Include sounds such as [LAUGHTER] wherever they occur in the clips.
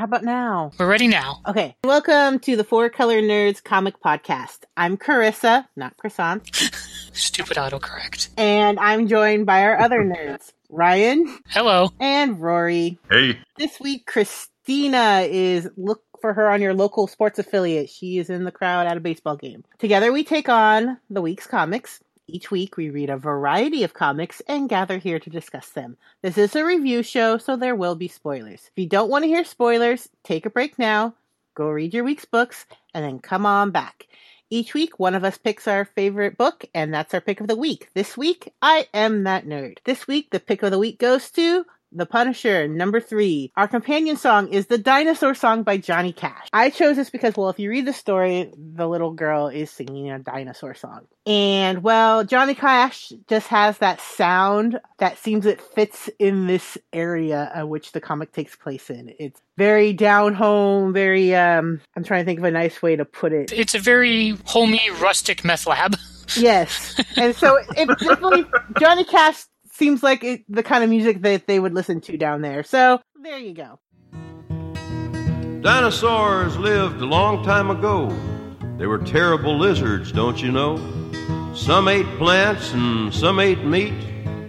How about now? We're ready now. Okay. Welcome to the Four Color Nerds Comic Podcast. I'm Carissa, not Croissant. [LAUGHS] Stupid autocorrect. And I'm joined by our other nerds, Ryan. Hello. And Rory. Hey. This week, Christina is look for her on your local sports affiliate. She is in the crowd at a baseball game. Together, we take on the week's comics. Each week, we read a variety of comics and gather here to discuss them. This is a review show, so there will be spoilers. If you don't want to hear spoilers, take a break now, go read your week's books, and then come on back. Each week, one of us picks our favorite book, and that's our pick of the week. This week, I am that nerd. This week, the pick of the week goes to the Punisher, number three. Our companion song is The Dinosaur Song by Johnny Cash. I chose this because, well, if you read the story, the little girl is singing a dinosaur song. And, well, Johnny Cash just has that sound that seems it fits in this area of which the comic takes place in. It's very down home, very, um, I'm trying to think of a nice way to put it. It's a very homey, rustic meth lab. Yes. And so it definitely, [LAUGHS] Johnny Cash seems like it, the kind of music that they would listen to down there. So there you go. Dinosaurs lived a long time ago. They were terrible lizards, don't you know? Some ate plants and some ate meat.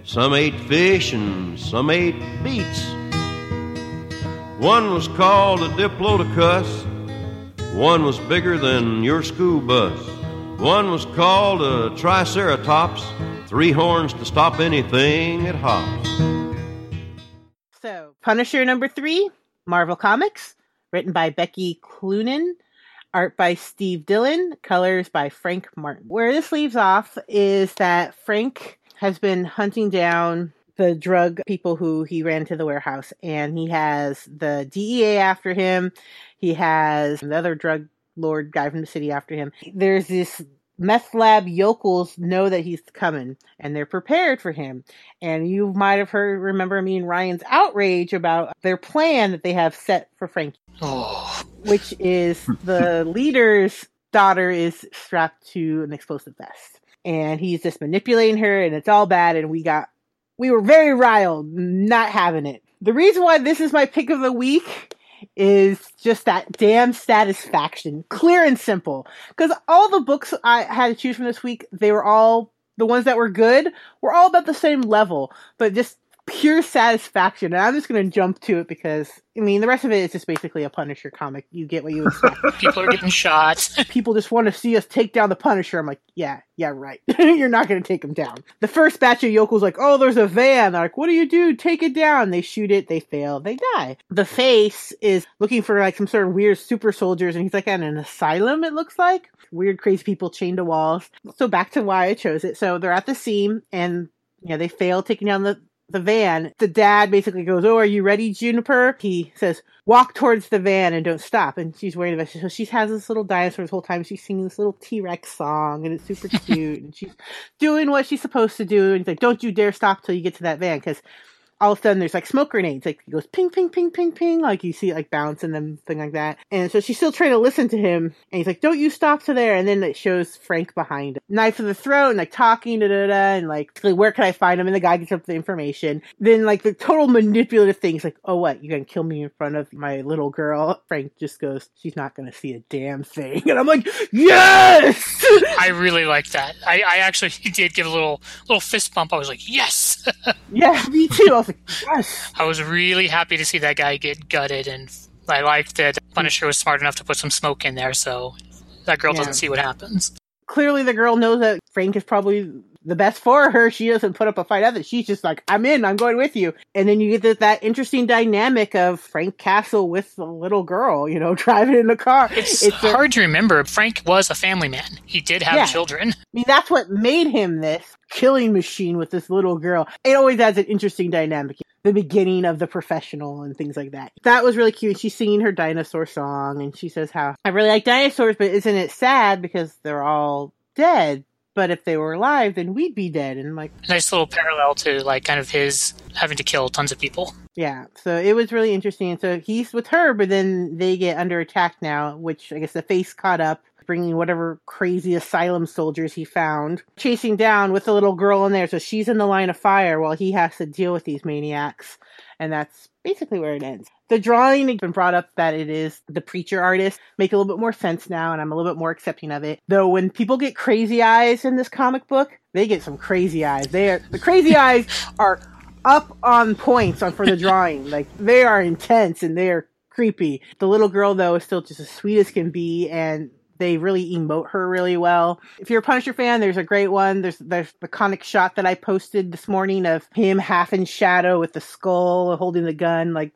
Some ate fish and some ate beets. One was called a Diplodocus. One was bigger than your school bus. One was called a Triceratops. Three horns to stop anything it hops. So, Punisher number three, Marvel Comics, written by Becky Cloonan, art by Steve Dillon, colors by Frank Martin. Where this leaves off is that Frank has been hunting down the drug people who he ran to the warehouse, and he has the DEA after him. He has another drug lord guy from the city after him. There's this meth lab yokels know that he's coming and they're prepared for him. And you might have heard, remember me and Ryan's outrage about their plan that they have set for Frankie, Oh, which is the [LAUGHS] leader's daughter is strapped to an explosive vest. And he's just manipulating her and it's all bad. And we got, we were very riled, not having it. The reason why this is my pick of the week is just that damn satisfaction. Clear and simple. Because all the books I had to choose from this week, they were all, the ones that were good, were all about the same level. But just pure satisfaction. And I'm just going to jump to it because, I mean, the rest of it is just basically a Punisher comic. You get what you expect. [LAUGHS] people are getting shot. [LAUGHS] People just want to see us take down the Punisher. I'm like, yeah, yeah, right. [LAUGHS] You're not going to take him down. The first batch of yokels like, oh, there's a van. They're like, what do you do? Take it down. They shoot it. They fail. They die. The face is looking for like some sort of weird super soldiers, and he's like at an asylum. It looks like weird, crazy people chained to walls. So back to why I chose it. So they're at the scene, and you know they fail taking down the the van. The dad basically goes, "Oh, are you ready, Juniper?" He says, "Walk towards the van and don't stop." And she's wearing a vest, so she has this little dinosaur this whole time. She's singing this little T Rex song, and it's super [LAUGHS] cute. and she's doing what she's supposed to do. And he's like, "Don't you dare stop till you get to that van," because all of a sudden there's like smoke grenades. Like he goes ping, ping, ping, ping, ping. Like you see it, like bouncing them, thing like that. And so she's still trying to listen to him. And he's like, don't you stop to there. And then it shows Frank behind him. Knife to the throat and like talking, da da da. And like, like, where can I find him? And the guy gets up the information. Then like the total manipulative things like, oh, what? You're going to kill me in front of my little girl? Frank just goes, she's not going to see a damn thing. [LAUGHS] And I'm like, yes! I really like that. I, I actually [LAUGHS] did give a little little fist bump. I was like, yes. [LAUGHS] yeah, me too. I was like, yes. I was really happy to see that guy get gutted, and I liked that Punisher was smart enough to put some smoke in there, so that girl Yeah. doesn't see what happens. clearly the girl knows that Frank is probably the best for her. She doesn't put up a fight either. She's just like, I'm in, I'm going with you. And then you get that, that interesting dynamic of Frank Castle with the little girl, you know, [LAUGHS] driving in the car. It's, a- hard to remember. Frank was a family man. He did have Yeah. children. I mean, that's what made him this killing machine with this little girl. It always has an interesting dynamic. The beginning of the professional and things like that. That was really cute. She's singing her dinosaur song and she says how I really like dinosaurs, but isn't it sad because they're all dead? But if they were alive, then we'd be dead. And like, Nice little parallel to like kind of his having to kill tons of people. Yeah, so it was really interesting. So he's with her, but then they get under attack now, which I guess the face caught up bringing whatever crazy asylum soldiers he found, chasing down with the little girl in there. So she's in the line of fire while he has to deal with these maniacs. And that's basically where it ends. The drawing has been brought up that it is the preacher artist. Make a little bit more sense now, and I'm a little bit more accepting of it. Though when people get crazy eyes in this comic book, they get some crazy eyes. They are the crazy [LAUGHS] eyes are up on points on for the drawing. Like they are intense and they are creepy. The little girl though is still just as sweet as can be and they really emote her really well. If you're a Punisher fan, there's a great one. There's there's the conic shot that I posted this morning of him half in shadow with the skull holding the gun, like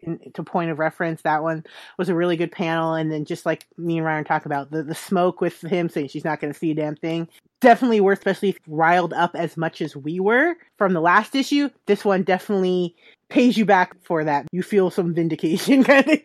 in, to point of reference. That one was a really good panel. And then just like me and Ryan talk about the the smoke with him saying she's not going to see a damn thing. Definitely worth, especially riled up as much as we were from the last issue. This one definitely pays you back for that. You feel some vindication [LAUGHS] kind of.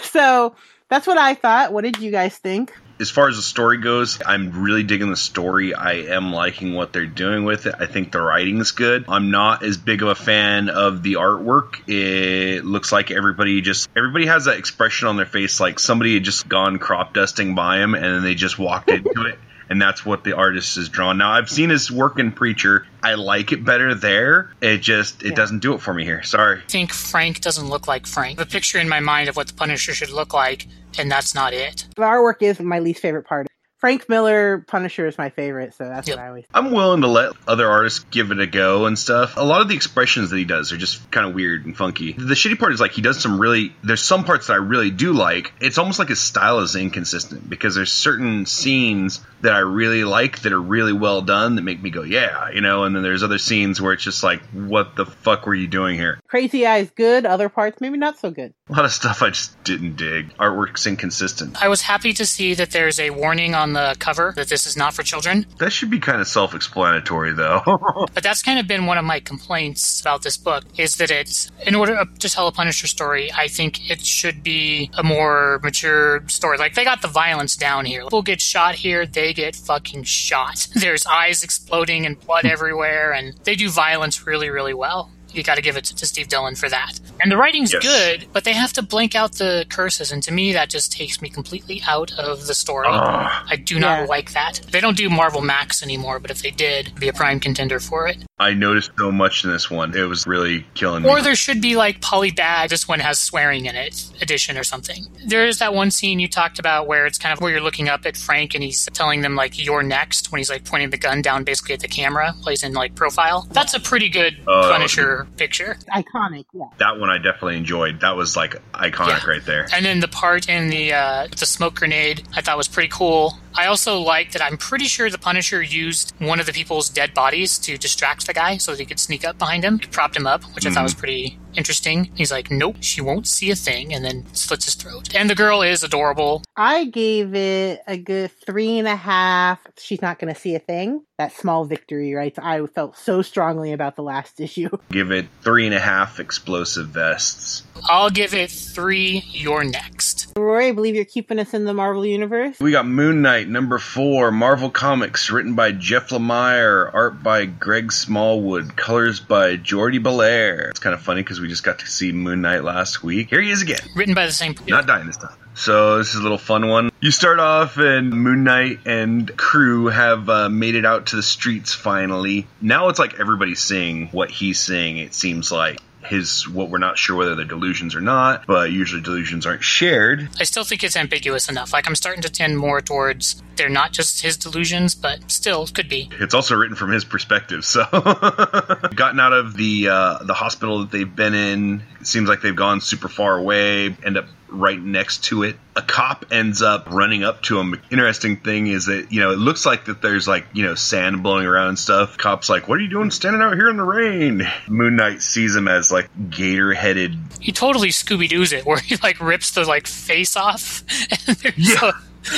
So that's what I thought. What did you guys think? As far as the story goes, I'm really digging the story. I am liking what they're doing with it. I think the writing is good. I'm not as big of a fan of the artwork. It looks like everybody just everybody has that expression on their face like somebody had just gone crop dusting by them and then they just walked into it. [LAUGHS] And that's what the artist has drawn. Now I've seen his work in Preacher. I like it better there. It just it Yeah. doesn't do it for me here. Sorry. I think Frank doesn't look like Frank. The picture in my mind of what the Punisher should look like, and that's not it. The artwork is my least favorite part. Frank Miller Punisher is my favorite, so that's Yep. what I always. I'm willing to let other artists give it a go and stuff. A lot of the expressions that he does are just kind of weird and funky. The shitty part is like he does some really there's some parts that I really do like. It's almost like his style is inconsistent because there's certain scenes that I really like that are really well done that make me go, "Yeah," you know, and then there's other scenes where it's just like, "What the fuck were you doing here?" Crazy Eyes good, other parts maybe not so good. A lot of stuff I just didn't dig. Artwork's inconsistent. I was happy to see that there's a warning on the cover that this is not for children. That should be kind of self-explanatory though. [LAUGHS] But that's kind of been one of my complaints about this book is that it's in order to tell a Punisher story, I think it should be a more mature story. Like they got the violence down here. People get shot here, they get fucking shot. [LAUGHS] There's eyes exploding and blood hmm. everywhere and they do violence really really well. You got to give it to Steve Dillon for that. And the writing's Yes. good, but they have to blink out the curses, and to me, that just takes me completely out of the story. Ugh. I do not Yeah. like that. They don't do Marvel Max anymore, but if they did, I'd be a prime contender for it. I noticed so much in this one. It was really killing me. Or there should be like polybag, this one has swearing in it, edition or something. There is that one scene you talked about where it's kind of where you're looking up at Frank and he's telling them like you're next when he's like pointing the gun down basically at the camera, plays in like profile. That's a pretty good Oh, that was Punisher picture. Iconic, yeah. that one I definitely enjoyed. That was like iconic Yeah. right there. And then the part in the uh, the smoke grenade I thought was pretty cool. I also like that I'm pretty sure the Punisher used one of the people's dead bodies to distract the guy so that he could sneak up behind him. Propped him up, which I thought was mm-hmm. pretty interesting. He's like, nope, she won't see a thing, and then slits his throat. And the girl is adorable. I gave it a good three and a half. She's not going to see a thing. That small victory, right? I felt so strongly about the last [LAUGHS] issue. Give it three and a half explosive vests. I'll give it three. You're next. Roy, I believe you're keeping us in the Marvel universe. We got Moon Knight number four, Marvel Comics, written by Jeff Lemire, art by Greg Smallwood, colors by Jordie Bellaire. It's kind of funny because we just got to see Moon Knight last week. Here he is again. Written by the same. Not dying this time. So this is a little fun one. You start off, and Moon Knight and crew have uh, made it out to the streets finally. Now it's like everybody's seeing what he's seeing. It seems like his what we're not sure whether they're delusions or not, but usually delusions aren't shared. I still think it's ambiguous enough. Like I'm starting to tend more towards they're not just his delusions, but still could be. It's also written from his perspective. So, [LAUGHS] gotten out of the uh, the hospital that they've been in, it seems like they've gone super far away. End up right next to it. A cop ends up running up to him. Interesting thing is that you know it looks like that there's like you know sand blowing around and stuff. Cop's like, "What are you doing standing out here in the rain?" Moon Knight sees him as like gator headed. He totally Scooby Doo's it, where he like rips the like face off, [LAUGHS] and Yeah. a,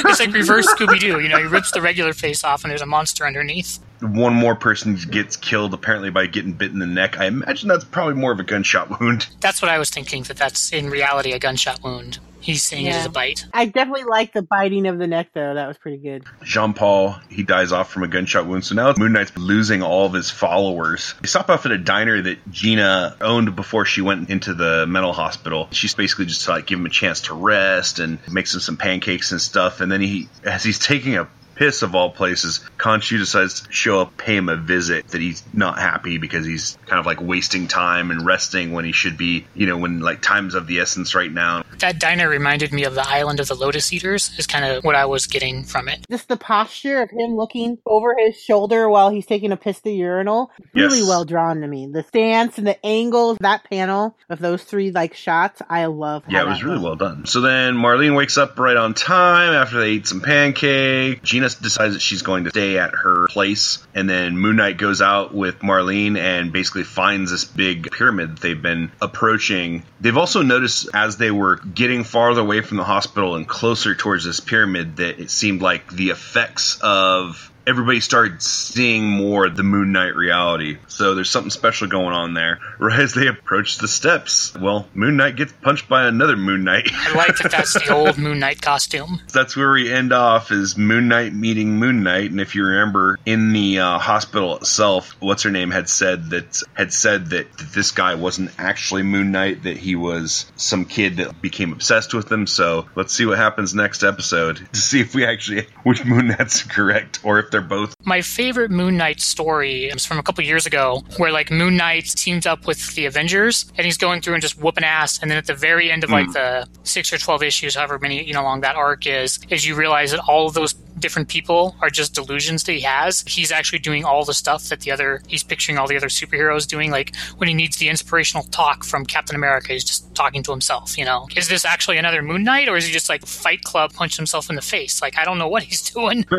it's like reverse Scooby Doo. You know, he rips the regular face off, and there's a monster underneath. One more person gets killed apparently by getting bit in the neck. I imagine that's probably more of a gunshot wound. [LAUGHS] That's what I was thinking. That that's in reality a gunshot wound. He's saying it Yeah. as a bite. I definitely like the biting of the neck though. That was pretty good. Jean Paul, he dies off from a gunshot wound. So now Moon Knight's losing all of his followers. They stop off at a diner that Gina owned before she went into the mental hospital. She's basically just to like give him a chance to rest and makes him some pancakes and stuff. And then he, as he's taking a piss of all places, Khonshu decides to show up, pay him a visit. That he's not happy because he's kind of like wasting time and resting when he should be, you know, when like time's of the essence right now. That diner reminded me of the island of the Lotus Eaters, is kind of what I was getting from it. Just the posture of him looking over his shoulder while he's taking a piss to the urinal, really Yes. well drawn to me. The stance and the angles, that panel of those three like shots, I love. Yeah, it was really looked. well done. So then Marlene wakes up right on time after they eat some pancake. Gina decides that she's going to stay at her place. And then Moon Knight goes out with Marlene and basically finds this big pyramid they've been approaching. They've also noticed as they were getting farther away from the hospital and closer towards this pyramid that it seemed like the effects of everybody started seeing more the Moon Knight reality. So there's something special going on there. [LAUGHS] Right as they approach the steps, well, Moon Knight gets punched by another Moon Knight. I like that that's the old Moon Knight costume. [LAUGHS] That's where we end off is Moon Knight meeting Moon Knight. And if you remember in the uh, hospital itself, what's her name had said that had said that, that this guy wasn't actually Moon Knight, that he was some kid that became obsessed with him. So let's see what happens next episode [LAUGHS] to see if we actually which Moon Knight's correct or if they're both. My favorite Moon Knight story is from a couple years ago, where like Moon Knight teams up with the Avengers, and he's going through and just whooping ass. And then at the very end of like hmm. the six or twelve issues, however many you know long that arc is, is you realize that all of those different people are just delusions that he has. He's actually doing all the stuff that the other he's picturing all the other superheroes doing. Like when he needs the inspirational talk from Captain America, he's just talking to himself. You know, is this actually another Moon Knight, or is he just like Fight Club punched himself in the face? Like I don't know what he's [LAUGHS] doing. [LAUGHS]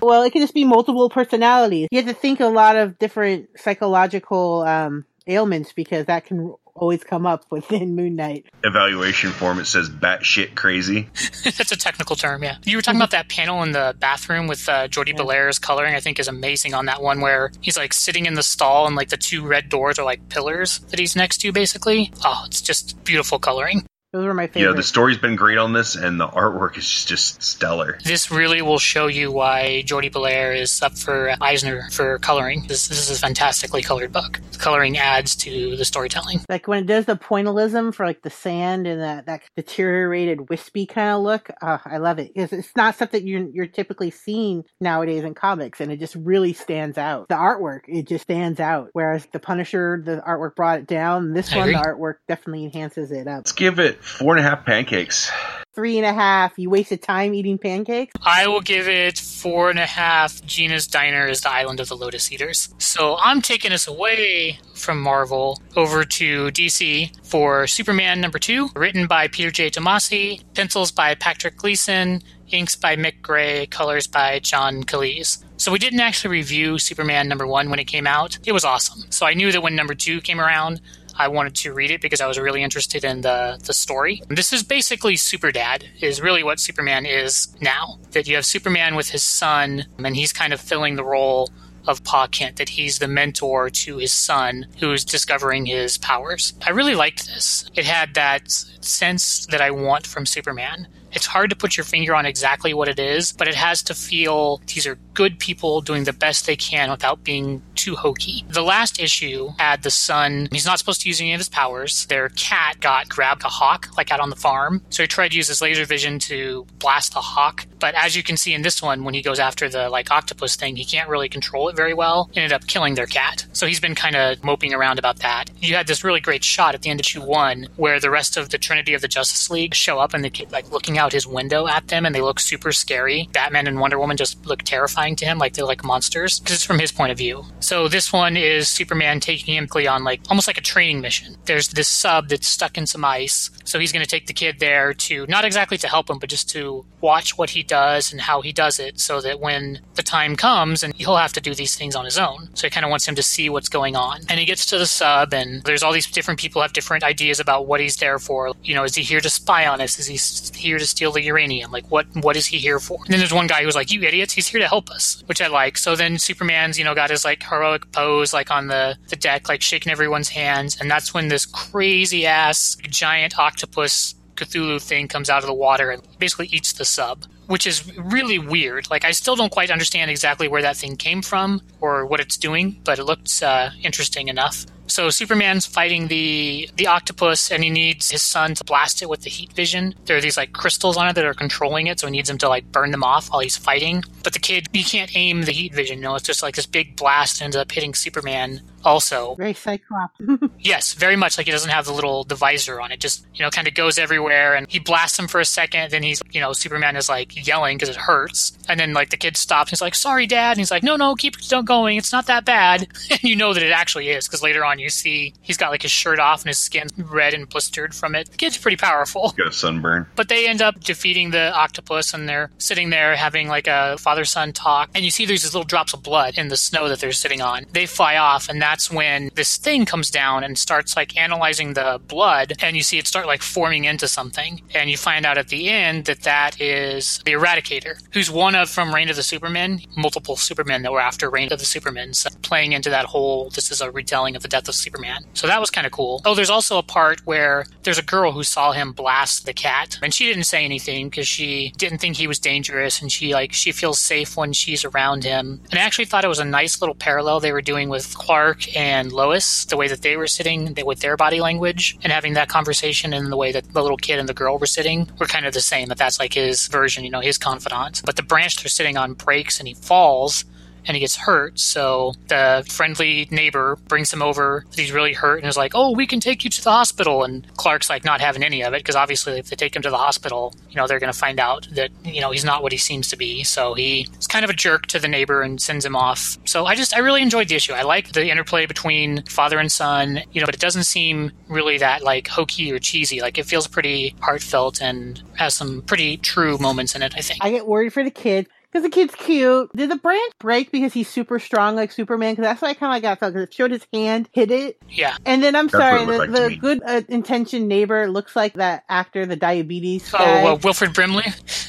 Well, it could just be multiple personalities. You have to think a lot of different psychological um, ailments because that can always come up within [LAUGHS] Moon Knight. Evaluation form it says batshit crazy. [LAUGHS] That's a technical term, yeah. You were talking about that panel in the bathroom with uh, Jordie Bellaire's coloring. I think is amazing on that one where he's like sitting in the stall and like the two red doors are like pillars that he's next to, basically. Oh, it's just beautiful coloring. Those were my favorite. Yeah, the story's been great on this, and the artwork is just, just stellar. This really will show you why Jordie Bellaire is up for Eisner for coloring. This, this is a fantastically colored book. The coloring adds to the storytelling. like when it does the pointillism for like the sand and that, that deteriorated wispy kind of look uh, i love it it's, it's not stuff that you're, you're typically seeing nowadays in comics and it just really stands out the artwork it just stands out whereas the punisher the artwork brought it down this I one the artwork definitely enhances it up Let's give it four and a half pancakes. three and a half you wasted time eating pancakes I will give it four and a half. Gina's Diner is the island of the Lotus Eaters. So I'm taking us away from Marvel over to DC for Superman number two, written by Peter J. Tomasi, pencils by Patrick Gleason, inks by Mick Gray, colors by John Kalisz. So we didn't actually review Superman number one when it came out. It was awesome. So I knew that when number two came around, I wanted to read it because I was really interested in the the story. This is basically Super Dad is really what Superman is now. That you have Superman with his son and he's kind of filling the role of Pa Kent, that he's the mentor to his son who's discovering his powers. I really liked this. It had that sense that I want from Superman. It's hard to put your finger on exactly what it is, but it has to feel these are good people doing the best they can without being too hokey. The last issue had the son, he's not supposed to use any of his powers. Their cat got grabbed a hawk, like out on the farm. So he tried to use his laser vision to blast the hawk. But as you can see in this one, when he goes after the like octopus thing, he can't really control it very well. Ended up killing their cat. So he's been kind of moping around about that. You had this really great shot at the end of issue one where the rest of the Trinity of the Justice League show up and they keep like looking out his window at them and they look super scary. Batman and Wonder Woman just look terrifying to him, like they're like monsters, because it's from his point of view. So this one is Superman taking him on like almost like a training mission. There's this sub that's stuck in some ice, so he's going to take the kid there to not exactly to help him, but just to watch what he does and how he does it, so that when the time comes and he'll have to do these things on his own. So he kind of wants him to see what's going on. And he gets to the sub, and there's all these different people have different ideas about what he's there for. You know, is he here to spy on us? Is he here to steal the uranium? Like, what what is he here for? And then there's one guy who's like, "You idiots! He's here to help us," which I like. So then Superman's, you know, got his like heroic pose, like on the the deck, like shaking everyone's hands, and that's when this crazy ass giant octopus Cthulhu thing comes out of the water and basically eats the sub, which is really weird. Like, I still don't quite understand exactly where that thing came from or what it's doing, but it looks uh, interesting enough. So Superman's fighting the the octopus, and he needs his son to blast it with the heat vision. There are these like crystals on it that are controlling it, so he needs him to like burn them off while he's fighting. But the kid, he can't aim the heat vision. You know, it's just like this big blast ends up hitting Superman. Also, Very Cyclops. [LAUGHS] yes, very much like he doesn't have the little divisor on it. Just you know, kind of goes everywhere, and he blasts him for a second. Then he's you know, Superman is like yelling because it hurts, and then like the kid stops. And he's like, "Sorry, Dad," and he's like, "No, no, keep it going. It's not that bad." [LAUGHS] And you know that it actually is because later on you see he's got like his shirt off and his skin's red and blistered from it. The kid's pretty powerful. Got a sunburn. But they end up defeating the octopus and they're sitting there having like a father son talk. And you see there's these little drops of blood in the snow that they're sitting on. They fly off, and that's when this thing comes down and starts like analyzing the blood. And you see it start like forming into something. And you find out at the end that that is the Eradicator, who's one of from Reign of the Supermen, multiple Supermen that were after Reign of the Supermen, so playing into that whole this is a retelling of the death of Superman. So that was kind of cool. Oh, there's also a part where there's a girl who saw him blast the cat, and she didn't say anything because she didn't think he was dangerous, and she like she feels safe when she's around him. And I actually thought it was a nice little parallel they were doing with Clark and Lois, the way that they were sitting with their body language and having that conversation, and the way that the little kid and the girl were sitting were kind of the same. That that's like his version, you know, his confidant. But the branch they're sitting on breaks, and he falls and he gets hurt. So the friendly neighbor brings him over. He's really hurt and is like, "Oh, we can take you to the hospital." And Clark's like not having any of it because obviously, if they take him to the hospital, you know they're going to find out that you know he's not what he seems to be. So he is kind of a jerk to the neighbor and sends him off. So I just I really enjoyed the issue. I like the interplay between father and son. You know, but it doesn't seem really that like hokey or cheesy. Like it feels pretty heartfelt and has some pretty true moments in it. I think. I get worried for the kid because the kid's cute. Did the branch break because he's super strong like Superman? Because that's what I kind of like got felt because it showed his hand hit it. yeah. And then I'm That's sorry, the, like the good uh, intentioned neighbor looks like that actor, the diabetes Oh, guy. uh, Wilfred Brimley.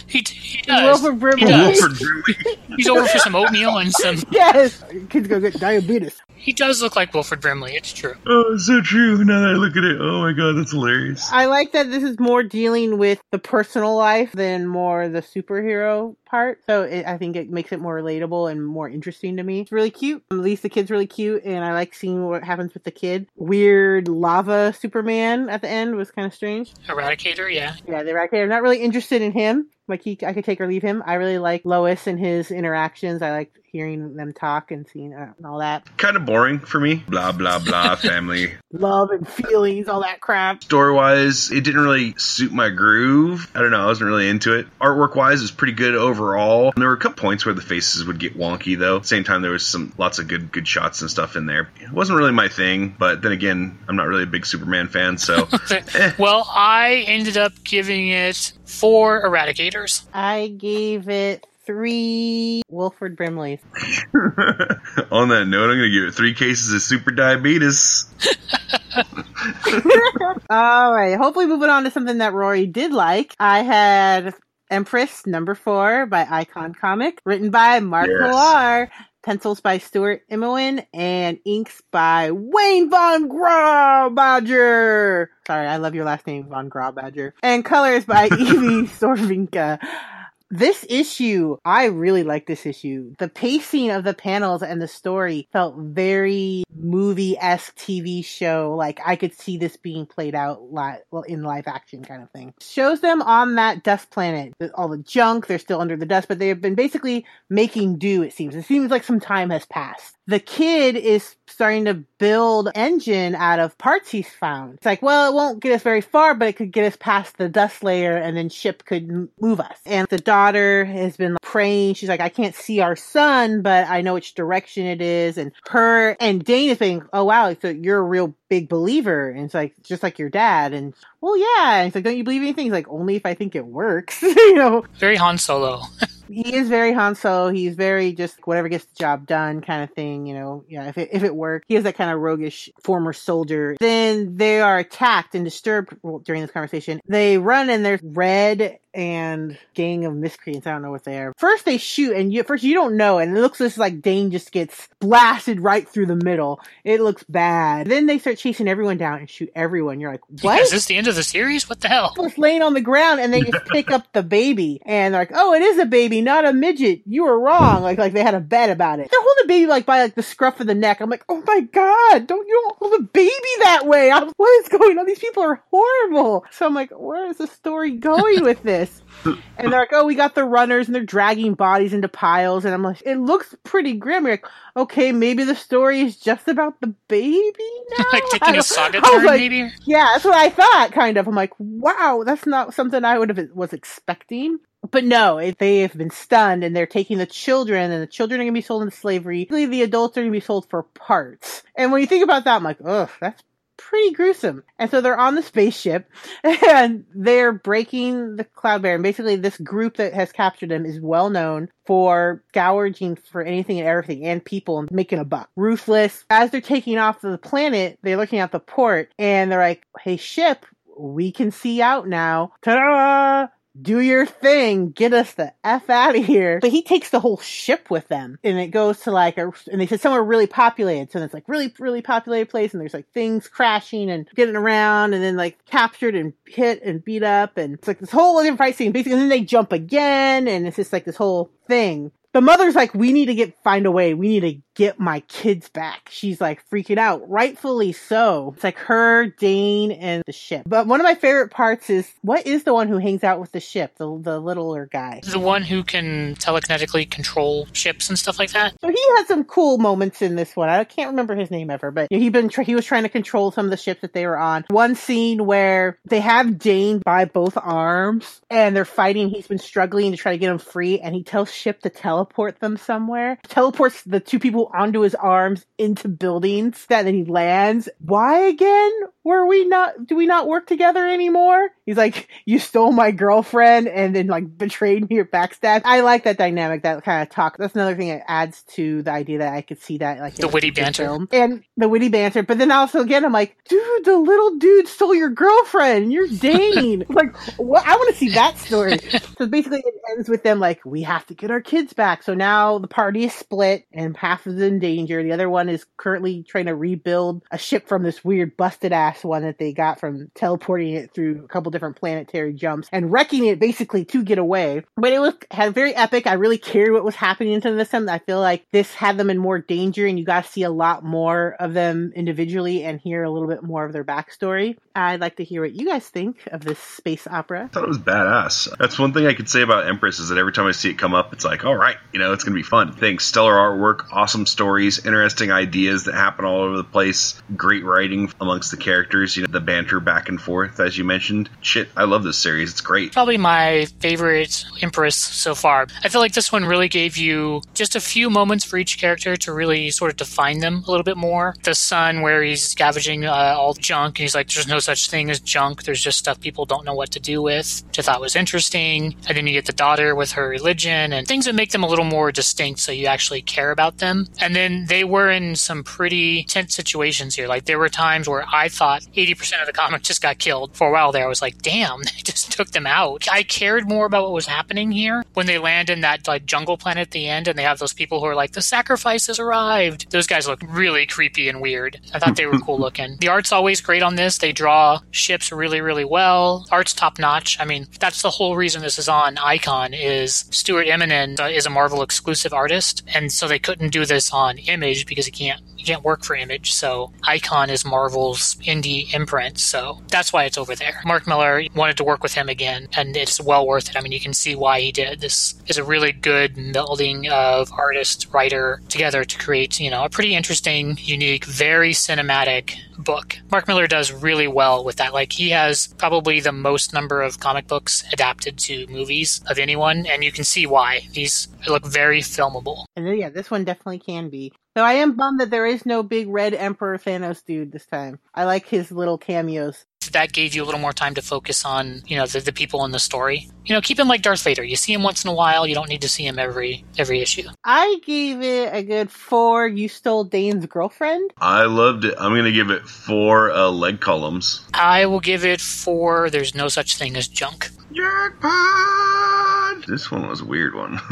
He, he does. Wilford Brimley. He does. Wilford Brimley. He's over for some oatmeal and some. [LAUGHS] yes, kid's gonna get diabetes. He does look like Wilfred Brimley. It's true. Oh, it's so true. Now that I look at it, oh my god, that's hilarious. I like that this is more dealing with the personal life than more the superhero part. So it, I think it makes it more relatable and more interesting to me. It's really cute. At least the kid's really cute, and I like seeing what happens with the kid. Weird lava Superman at the end was kind of strange. Eradicator, yeah. Yeah, they're right there. I'm not really interested in him. Like he, I could take or leave him. I really like Lois and his interactions. I like hearing them talk and seeing uh, and all that Kind of boring for me. Blah blah blah. [LAUGHS] family. love and feelings, all that crap. Story wise, it didn't really suit my groove. I don't know. I wasn't really into it. Artwork wise, it was pretty good overall. There were a couple points where the faces would get wonky though. At the same time, there was some lots of good good shots and stuff in there. It wasn't really my thing, but then again, I'm not really a big Superman fan, so [LAUGHS] eh. Well, I ended up giving it four Eradicators. I gave it three Wilford Brimleys. [LAUGHS] On that note, I'm going to give it three cases of super diabetes. [LAUGHS] All right. Hopefully, moving on to something that Rory did like. I had Empress number four by Icon Comic, written by Mark Yes. Millar, pencils by Stuart Immonen, and inks by Wayne Von Grawbadger. Sorry, I love your last name, Von Grawbadger. And colors by [LAUGHS] Ive Svorcina. This issue, I really like this issue. The pacing of the panels and the story felt very movie-esque TV show. Like I could see this being played out well, in live action kind of thing. Shows them on that dust planet. All the junk, they're still under the dust, but they've been basically making do, it seems. It seems like some time has passed. The kid is starting to build engine out of parts he's found. It's like, well, it won't get us very far, but it could get us past the dust layer and then ship could move us. And the daughter has been praying. She's like, I can't see our son, but I know which direction it is. And her and Dane is saying, oh wow, so you're a real big believer. And it's like, just like your dad. And well, yeah. And it's like, don't you believe anything? He's like, only if I think it works. [LAUGHS] you know, Very Han Solo. [LAUGHS] he is very Han Solo. He's very just whatever gets the job done kind of thing. You know, yeah. If it if it works, he has that kind of roguish former soldier. Then they are attacked and disturbed during this conversation. They run and there's red and gang of miscreants. I don't know what they are. First they shoot, and you, first you don't know, and it looks just like Dane just gets blasted right through the middle. It looks bad. Then they start chasing everyone down and shoot everyone. You're like, what? Is this the end of the series? What the hell? Just laying on the ground, and they just pick up the baby, and they're like, oh, it is a baby, not a midget. You were wrong. Like, like they had a bet about it. They're holding the baby like by like the scruff of the neck. I'm like, oh my god, don't you don't hold a baby that way? I'm, what is going on? These people are horrible. So I'm like, where is the story going with this? [LAUGHS] and they're like, oh, we got the runners, and they're dragging bodies into piles, and I'm like, it looks pretty grim. You're like, okay, maybe the story is just about the baby [LAUGHS] now. like taking a [LAUGHS] saga turn, like, maybe? yeah, that's what I thought. Kind of. I'm like, wow, that's not something I would have was expecting. But no, they have been stunned, and they're taking the children, and the children are going to be sold into slavery. The adults are going to be sold for parts. And when you think about that, I'm like, ugh, that's pretty gruesome. And so they're on the spaceship, [LAUGHS] and they're breaking the cloud barrier. And basically, this group that has captured them is well known for gouging for anything and everything and people and making a buck. Ruthless. As they're taking off the planet, they're looking at the port, and they're like, "Hey, ship." We can see out now. Ta-da! Do your thing, get us the F out of here. But he takes the whole ship with them and it goes to like a, and they said somewhere really populated. So it's like really, really populated place and there's like things crashing and getting around and then like captured and hit and beat up. And it's like this whole different fight scene. Basically, and then they jump again and it's just like this whole thing. The mother's like, we need to get, find a way. We need to get my kids back. She's like freaking out, rightfully so. It's like her, Dane, and the ship. But one of my favorite parts is what is the one who hangs out with the ship, the, the littler guy? The one who can telekinetically control ships and stuff like that? So he had some cool moments in this one. I can't remember his name ever, but he been he was trying to control some of the ships that they were on. One scene where they have Dane by both arms and they're fighting. He's been struggling to try to get him free, and he tells Ship to teleport them somewhere. Teleports the two people onto his arms into buildings. That then he lands. Why again? Were we not? Do we not work together anymore? He's like, you stole my girlfriend and then like betrayed me or backstabbed. I like that dynamic, that kind of talk. That's another thing that adds to the idea that I could see that like The witty banter. film. and the witty banter. But then also again, I'm like, dude, the little dude stole your girlfriend. You're [LAUGHS] Dane. like, what? I want to see that story. [LAUGHS] so basically, it ends with them like, we have to get our kids back. So now the party is split, and half is in danger. The other one is currently trying to rebuild a ship from this weird busted ass one that they got from teleporting it through a couple different planetary jumps and wrecking it basically to get away. But it was had very epic. I really cared what was happening to this. I feel like this had them in more danger, and you got to see a lot more of them individually and hear a little bit more of their backstory. I'd like to hear what you guys think of this space opera. I thought it was badass. That's one thing I could say about Empress is that every time I see it come up, it's like, all right, you know, it's going to be fun. Thanks. Stellar artwork, awesome stories, interesting ideas that happen all over the place, great writing amongst the characters, you know, the banter back and forth, as you mentioned. Shit, I love this series. It's great. Probably my favorite Empress so far. I feel like this one really gave you just a few moments for each character to really sort of define them a little bit more. The son, where he's scavenging uh, all junk, and he's like, there's no such thing as junk, there's just stuff people don't know what to do with, which I thought was interesting. And then you get the daughter with her religion and things that make them a little more distinct so you actually care about them. And then they were in some pretty tense situations here. Like there were times where I thought 80% of the comic just got killed. For a while there, I was like, damn, [LAUGHS] they just took them out. I cared more about what was happening here when they land in that like jungle planet at the end and they have those people who are like, the sacrifice has arrived. Those guys look really creepy and weird. I thought they were cool looking. The art's always great on this. They draw ships really, really well. Art's top notch. I mean, that's the whole reason this is on Icon is Stuart Immonen is a Marvel exclusive artist. And so they couldn't do this on Image because he can't can't work for Image, so Icon is Marvel's indie imprint, so that's why it's over there. Mark Millar wanted to work with him again, and it's well worth it. I mean, you can see why he did. This is a really good melding of artist, writer together to create, you know, a pretty interesting, unique, very cinematic book. Mark Millar does really well with that. Like, he has probably the most number of comic books adapted to movies of anyone, and you can see why. These look very filmable. And yeah, this one definitely can be. Though I am bummed that there is no big red Emperor Thanos dude this time. I like his little cameos. That gave you a little more time to focus on, you know, the, the people in the story. You know, keep him like Darth Vader. You see him once in a while. You don't need to see him every every issue. I gave it a good four. You stole Dane's girlfriend. I loved it. I'm going to give it four uh, leg columns. I will give it four. There's no such thing as junk. Jackpot! This one was a weird one. [LAUGHS]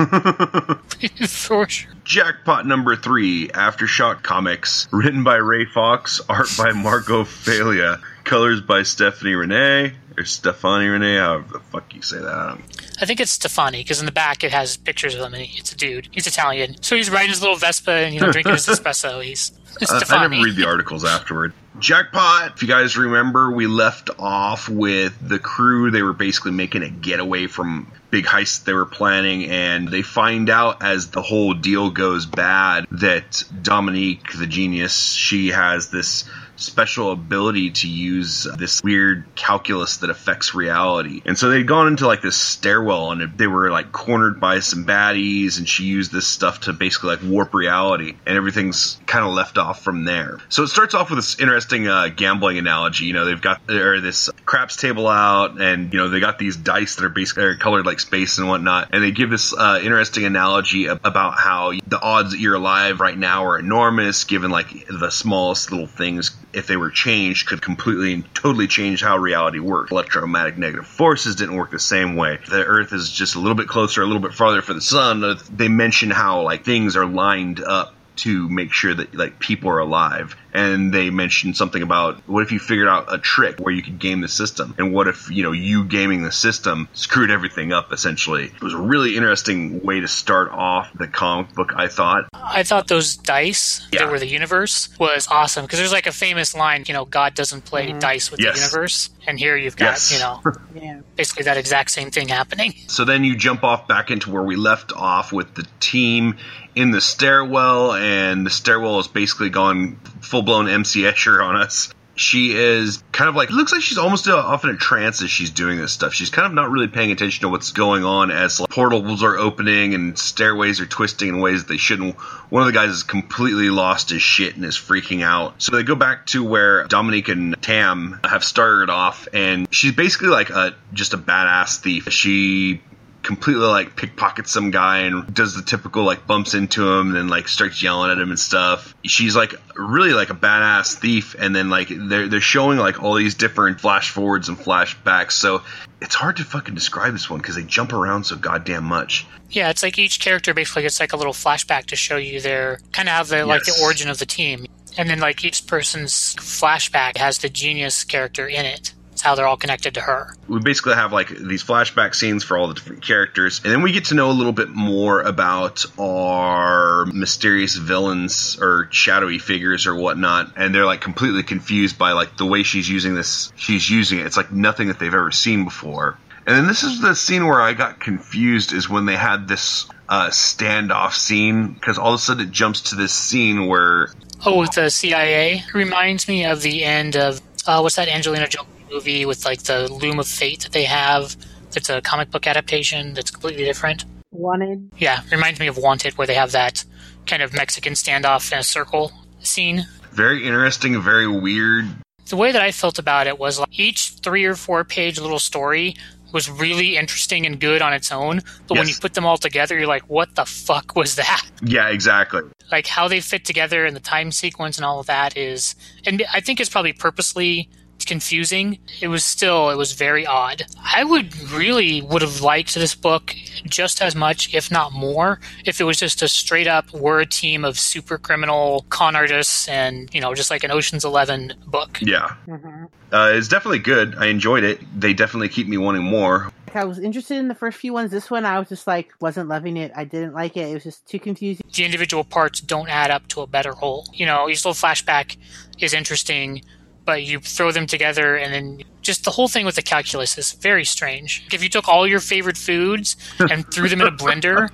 [LAUGHS] For sure. Jackpot number three, Aftershock Comics, written by Ray Fawkes, art by Marco Failla, colors by Stephanie Renee, or Stefani Renee, however the fuck you say that. I think it's Stefani because in the back it has pictures of him and it's a dude. He's Italian, so he's riding his little Vespa and you know [LAUGHS] drinking his espresso. He's Uh, I never read the articles afterward. Jackpot! If you guys remember, we left off with the crew. They were basically making a getaway from big heist they were planning, and they find out as the whole deal goes bad that Dominique, the genius, she has this special ability to use this weird calculus that affects reality. And so they'd gone into like this stairwell and they were like cornered by some baddies and she used this stuff to basically like warp reality and everything's kind of left off from there. So it starts off with this interesting uh, gambling analogy. You know, they've got or this craps table out and you know they got these dice that are basically are colored like space and whatnot and they give this uh, interesting analogy about how the odds that you're alive right now are enormous given like the smallest little things if they were changed could completely and totally change how reality works. Electromagnetic negative forces didn't work the same way. The earth is just a little bit closer a little bit farther for the sun. They mention how like things are lined up to make sure that like people are alive and they mentioned something about what if you figured out a trick where you could game the system and what if you know you gaming the system screwed everything up essentially it was a really interesting way to start off the comic book i thought I thought those dice Yeah. that were the universe was awesome because there's like a famous line, you know, God doesn't play mm-hmm. dice with Yes. the universe, and here you've got Yes. you know [LAUGHS] Yeah. basically that exact same thing happening. So then you jump off back into where we left off with the team in the stairwell, and the stairwell has basically gone full blown MC Escher on us. She is kind of like, looks like she's almost off in a trance as she's doing this stuff. She's kind of not really paying attention to what's going on as like, portals are opening and stairways are twisting in ways that they shouldn't. One of the guys is completely lost his shit and is freaking out. So they go back to where Dominique and Tam have started off, and she's basically like a just a badass thief. She completely like pickpockets some guy and does the typical like bumps into him and then like starts yelling at him and stuff. She's like really like a badass thief and then like they're they're showing like all these different flash forwards and flashbacks. So it's hard to fucking describe this one because they jump around so goddamn much. Yeah, it's like each character basically gets like a little flashback to show you their kind of how the like the origin of the team, and then like each person's flashback has the genius character in it. How they're all connected to her. we basically have like these flashback scenes for all the different characters and then we get to know a little bit more about our mysterious villains or shadowy figures or whatnot and they're like completely confused by like the way she's using this she's using it it's like nothing that they've ever seen before and then this is the scene where i got confused is when they had this uh, standoff scene because all of a sudden it jumps to this scene where Oh, the CIA reminds me of the end of uh, what's that Angelina Jolie movie with like the Loom of Fate that they have. It's a comic book adaptation that's completely different. Wanted. Yeah, reminds me of Wanted, where they have that kind of Mexican standoff in a circle scene. very interesting very weird The way that I felt about it was like each three or four page little story was really interesting and good on its own, but when you put them all together, you're like, what the fuck was that? yeah exactly like how they fit together and the time sequence and all of that is and i think it's probably purposely confusing it was still it was very odd i would really would have liked this book just as much if not more if it was just a straight up we're a team of super criminal con artists and you know just like an oceans 11 book yeah Mhm. Uh, it's definitely good. I enjoyed it. They definitely keep me wanting more. I was interested in the first few ones. This one, I was just like, wasn't loving it. I didn't like it. It was just too confusing. the individual parts don't add up to a better whole. You know, each little flashback is interesting, but you throw them together and then just the whole thing with the calculus is very strange. If you took all your favorite foods and threw them in a blender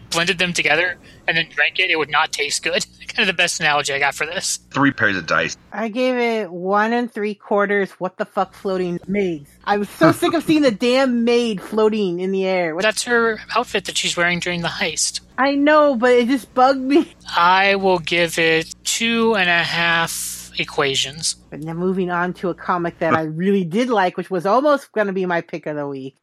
[LAUGHS] blended them together and then drank it, it would not taste good. [LAUGHS] kind of the best analogy I got for this. Three pairs of dice. I gave it one and three quarters. What the fuck, floating maids? I was so sick of seeing the damn maid floating in the air. What- That's her outfit that she's wearing during the heist. I know, but it just bugged me. I will give it two and a half equations. But now moving on to a comic that I really did like, which was almost going to be my pick of the week.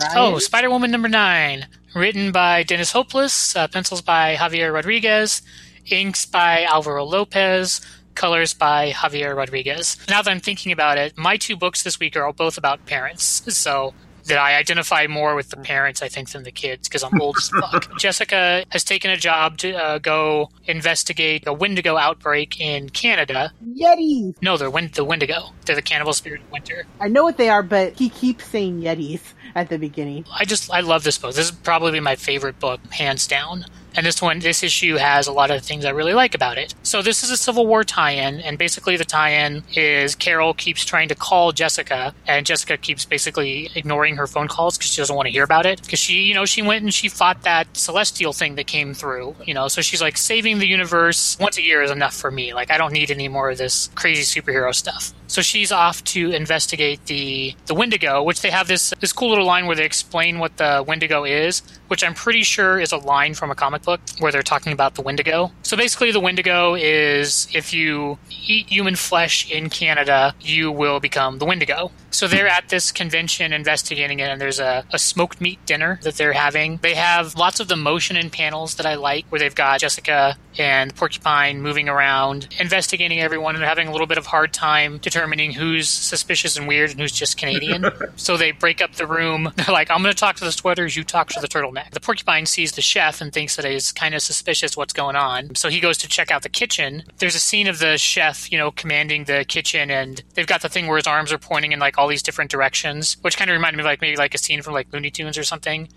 Right? Oh, Spider Woman number nine, written by Dennis Hopeless, uh, pencils by Javier Rodriguez, inks by Alvaro Lopez, colors by Javier Rodriguez. Now that I'm thinking about it, my two books this week are both about parents. So that I identify more with the parents, I think, than the kids because I'm old as [LAUGHS] fuck. Jessica has taken a job to uh, go investigate a Wendigo outbreak in Canada. Yetis. No, they're win- the Wendigo. They're the cannibal spirit of winter. I know what they are, but he keeps saying Yetis at the beginning. I just I love this book. This is probably my favorite book, hands down. And this one, this issue has a lot of things I really like about it. So this is a Civil War tie-in, and basically the tie-in is Carol keeps trying to call Jessica, and Jessica keeps basically ignoring her phone calls because she doesn't want to hear about it. Because she, you know, she went and she fought that celestial thing that came through, you know. So she's like, saving the universe once a year is enough for me. Like I don't need any more of this crazy superhero stuff. So she's off to investigate the the Wendigo, which they have this this cool little line where they explain what the Wendigo is, which I'm pretty sure is a line from a comic book where they're talking about the Wendigo. So basically, the Wendigo is if you eat human flesh in Canada, you will become the Wendigo. So they're at this convention investigating it, and there's a, a smoked meat dinner that they're having. They have lots of the motion and panels that I like, where they've got Jessica and Porcupine moving around, investigating everyone, and having a little bit of hard time determining who's suspicious and weird and who's just Canadian. [LAUGHS] so they break up the room. They're like, I'm going to talk to the sweaters, you talk to the turtleneck. The porcupine sees the chef and thinks that he's kind of suspicious what's going on. So he goes to check out the kitchen. There's a scene of the chef, you know, commanding the kitchen, and they've got the thing where his arms are pointing in like all these different directions, which kind of reminded me of like maybe like a scene from like Looney Tunes or something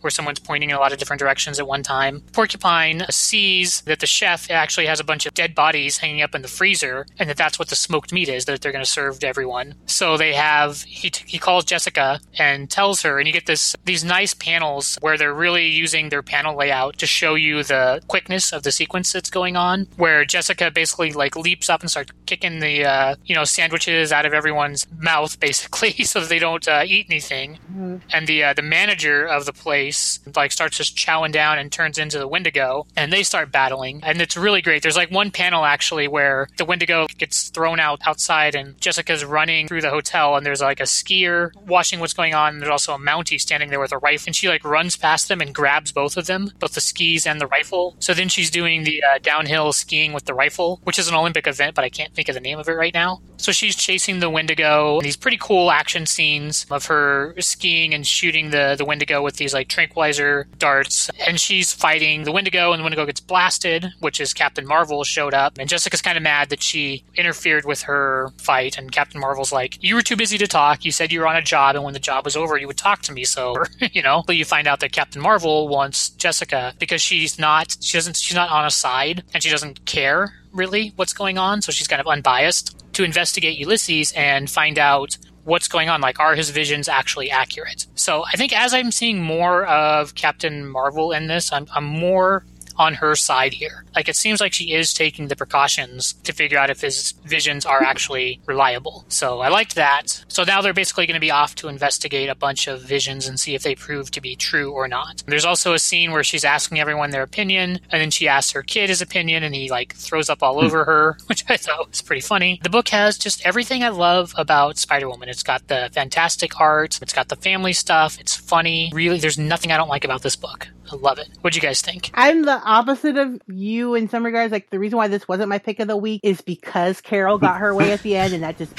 where someone's pointing in a lot of different directions at one time. Porcupine sees that the chef actually has a bunch of dead bodies hanging up in the freezer, and that that's what the smoked meat is that they're going to serve to everyone. So they have he t- he calls Jessica and tells her, and you get this these nice panels where they're really using their panel layout to show you the quickness of the sequence that's going on. Where Jessica basically like leaps up and starts kicking the uh, you know sandwiches out of everyone's mouth [LAUGHS] basically, so that they don't uh, eat anything. Mm-hmm. And the uh, the manager of the place like starts just chowing down and turns into the Wendigo, and they start battling, and it's really great. There's like one panel actually where the Wendigo gets thrown out outside, and Jessica's running through the hotel, and there's like a skier watching what's going on, there's also a Mountie standing there with a rifle, and she like runs past them and grabs both of them, both the skis and the rifle. So then she's doing the uh, downhill skiing with the rifle, which is an Olympic event, but I can't think of the name of it right now. So she's chasing the Wendigo. These pretty cool action scenes of her skiing and shooting the the Wendigo with these like tranquilizer darts, and she's fighting the Wendigo, and the Wendigo gets blasted, which is Captain Marvel showed up, and Jessica's kind of mad that she interfered with her fight, and Captain Marvel's like, "You were too busy to talk. You said you were on a job, and when the job was over, you would talk to me." So [LAUGHS] you know, but you find out that Captain Marvel wants Jessica because she's not she doesn't she's not on a side, and she doesn't care really what's going on, so she's kind of unbiased to investigate Ulysses and find out what's going on. Like, are his visions actually accurate? So I think as I'm seeing more of Captain Marvel in this, I'm, I'm more on her side here. Like it seems like she is taking the precautions to figure out if his visions are actually reliable. So I liked that. So now they're basically going to be off to investigate a bunch of visions and see if they prove to be true or not. There's also a scene where she's asking everyone their opinion, and then she asks her kid his opinion, and he like throws up all hmm. over her, [LAUGHS] which I thought was pretty funny. The book has just everything I love about Spider Woman. It's got the fantastic art, it's got the family stuff, it's funny. Really, there's nothing I don't like about this book. I love it. What do you guys think? I'm the opposite of you in some regards. Like the reason why this wasn't my pick of the week is because Carol got her way at the end, and that just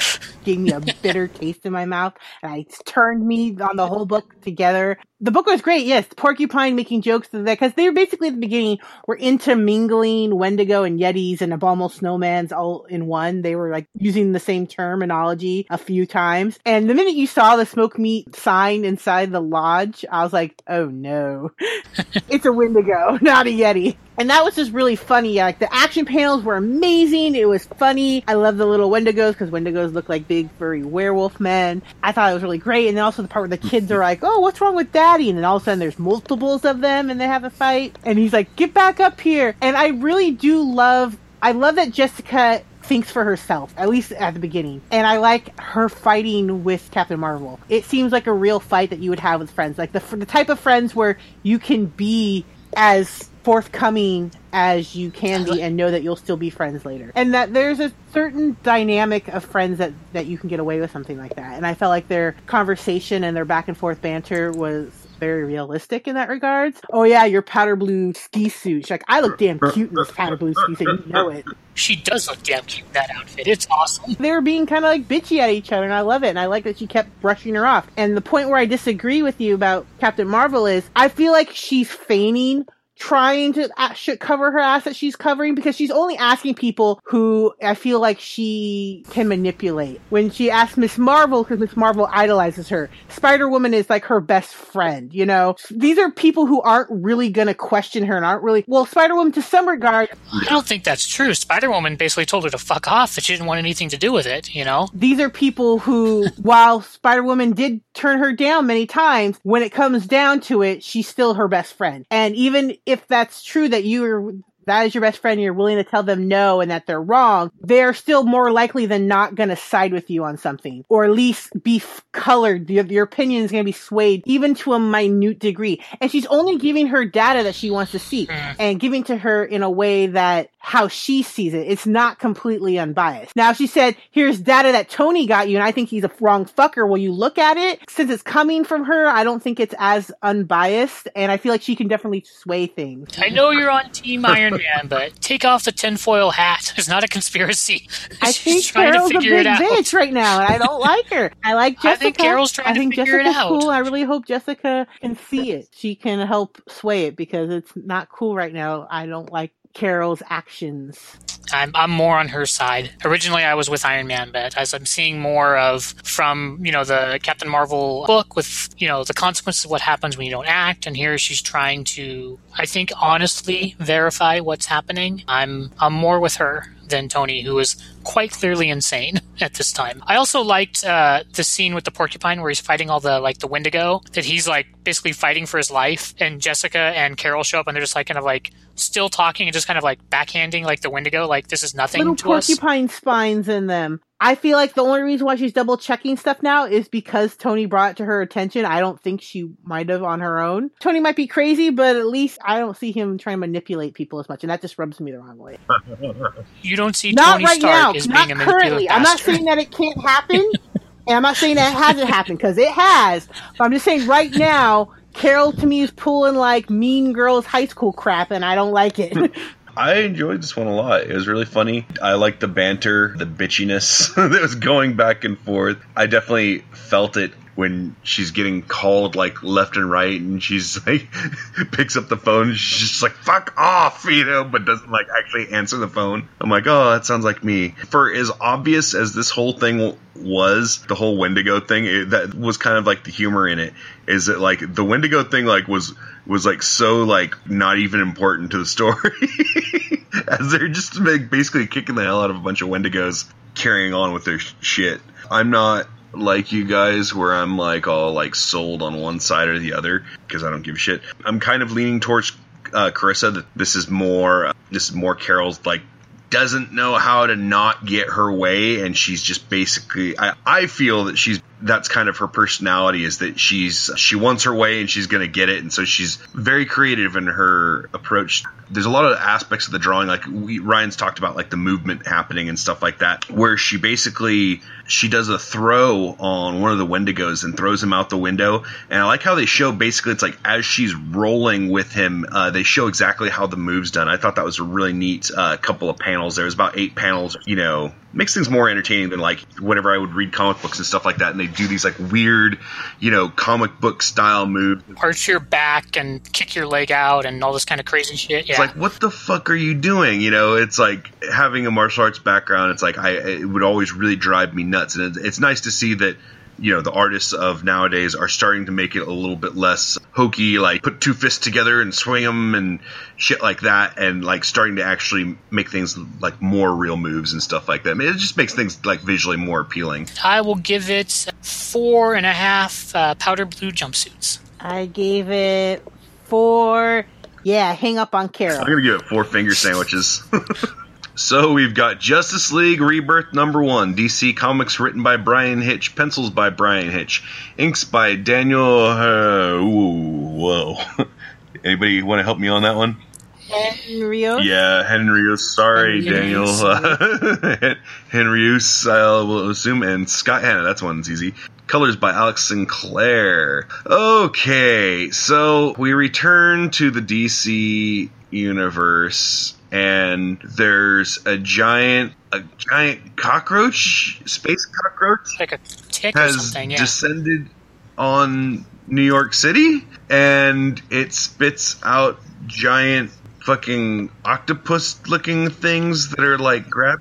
gave me a bitter taste in my mouth, and it turned me on the whole book together. The book was great, yes. Porcupine making jokes because they were basically at the beginning were intermingling Wendigo and Yetis and Abominable Snowmans all in one. They were like using the same terminology a few times. And the minute you saw the smoke meat sign inside the lodge, I was like, oh no. [LAUGHS] it's a Wendigo, not a Yeti. And that was just really funny. Like the action panels were amazing. It was funny. I love the little Wendigos because Wendigos look like big furry werewolf men. I thought it was really great. And then also the part where the kids are like, "Oh, what's wrong with Daddy?" And then all of a sudden there's multiples of them and they have a fight. And he's like, "Get back up here!" And I really do love. I love that Jessica thinks for herself, at least at the beginning. And I like her fighting with Captain Marvel. It seems like a real fight that you would have with friends, like the the type of friends where you can be as forthcoming as you can be and know that you'll still be friends later. And that there's a certain dynamic of friends that, that you can get away with something like that. And I felt like their conversation and their back and forth banter was very realistic in that regards. Oh yeah, your powder blue ski suit. She's like, I look damn cute in this powder blue ski suit. You know it. She does look damn cute in that outfit. It's awesome. They were being kind of like bitchy at each other, and I love it. And I like that she kept brushing her off. And the point where I disagree with you about Captain Marvel is, I feel like she's feigning trying to should cover her ass that she's covering because she's only asking people who I feel like she can manipulate. When she asks Miss Marvel, because Miss Marvel idolizes her, Spider Woman is like her best friend. You know, these are people who aren't really gonna question her and aren't really well. Spider Woman, to some regard, I don't think that's true. Spider Woman basically told her to fuck off that she didn't want anything to do with it. You know, these are people who, [LAUGHS] while Spider Woman did turn her down many times, when it comes down to it, she's still her best friend. And even if that's true that you are that is your best friend and you're willing to tell them no and that they're wrong, they're still more likely than not going to side with you on something or at least be f- colored. Your, your opinion is going to be swayed even to a minute degree. And she's only giving her data that she wants to see Mm. and giving to her in a way that how she sees it. It's not completely unbiased. Now, she said, here's data that Tony got you and I think he's a wrong fucker, will you look at it? Since it's coming from her, I don't think it's as unbiased and I feel like she can definitely sway things. I know you're on Team Iron Man, but take off the tinfoil hat. It's not a conspiracy. I [LAUGHS] She's think trying Carol's to a big it out. bitch right now, and I don't [LAUGHS] like her. I like I Jessica. think Carol's trying I to think figure it Jessica's out. cool. I really hope Jessica can see it. She can help sway it because it's not cool right now. I don't like Carol's actions. I'm, I'm more on her side. Originally, I was with Iron Man, but as I'm seeing more of from you know the Captain Marvel book with you know the consequences of what happens when you don't act, and here she's trying to, I think, honestly verify what's happening. I'm I'm more with her than Tony, who is quite clearly insane [LAUGHS] at this time. I also liked uh, the scene with the porcupine where he's fighting all the like the Wendigo. That he's like basically fighting for his life, and Jessica and Carol show up, and they're just like kind of like still talking and just kind of like backhanding like the Wendigo, like this is nothing Little to us. porcupine spines in them. I feel like the only reason why she's double checking stuff now is because Tony brought it to her attention. I don't think she might have on her own. Tony might be crazy, but at least I don't see him trying to manipulate people as much, and that just rubs me the wrong way. [LAUGHS] You don't see not Tony right Stark now, as not being a currently. I'm not saying that it can't happen, [LAUGHS] and I'm not saying that it hasn't happened because it has. But I'm just saying right now, Carol to me is pulling like Mean Girls high school crap, and I don't like it. [LAUGHS] I enjoyed this one a lot. It was really funny. I liked the banter, the bitchiness [LAUGHS] that was going back and forth. I definitely felt it when she's getting called like left and right and she's [LAUGHS] like picks up the phone she's just like fuck off [LAUGHS] you know but doesn't like actually answer the phone. I'm like oh that sounds like me. For as obvious as this whole thing was the whole wendigo thing it, that was kind of like the humor in it is that like the wendigo thing like was was like so like not even important to the story [LAUGHS] as they're just like, basically kicking the hell out of a bunch of wendigos carrying on with their sh- shit. I'm not like you guys where I'm like all like sold on one side or the other because I don't give a shit. I'm kind of leaning towards uh, Carissa that this is more this is more Carol's like doesn't know how to not get her way and she's just basically I, I feel that she's that's kind of her personality is that she's she wants her way and she's going to get it. And so she's very creative in her approach. There's a lot of aspects of the drawing like we, ryan's talked about like the movement happening and stuff like that where she basically she does a throw on one of the wendigos and throws him out the window. And i like how they show basically it's like as she's rolling with him uh, they show exactly how the move's done. I thought that was a really neat uh, couple of panels there. Was about eight panels you know makes things more entertaining than like whenever I would read comic books and stuff like that, and they do these like weird, you know, comic book style moves. Arch your back and kick your leg out and all this kind of crazy shit. Yeah. It's like, what the fuck are you doing? You know, it's like having a martial arts background. It's like I it would always really drive me nuts, and it's, it's nice to see that. You know, the artists of nowadays are starting to make it a little bit less hokey, like put two fists together and swing them and shit like that, and like starting to actually make things like more real moves and stuff like that. I mean, it just makes things like visually more appealing. I will give it four and a half uh, powder blue jumpsuits. I gave it four. Yeah, hang up on Carol. I'm gonna give it four finger sandwiches. [LAUGHS] so we've got Justice League Rebirth number one, DC Comics written by Bryan Hitch, pencils by Bryan Hitch, inks by Daniel. Uh, ooh, whoa. [LAUGHS] Anybody want to help me on that one? Rio. Yeah, Henrius. Sorry, Henry Daniel. [LAUGHS] Henrius, I will assume, and Scott Hanna. That's one's easy. Colors by Alex Sinclair. Okay, so we return to the DC universe and there's a giant a giant cockroach, space cockroach Like a tick or has something, yeah. descended on New York City and it spits out giant fucking octopus looking things that are like grab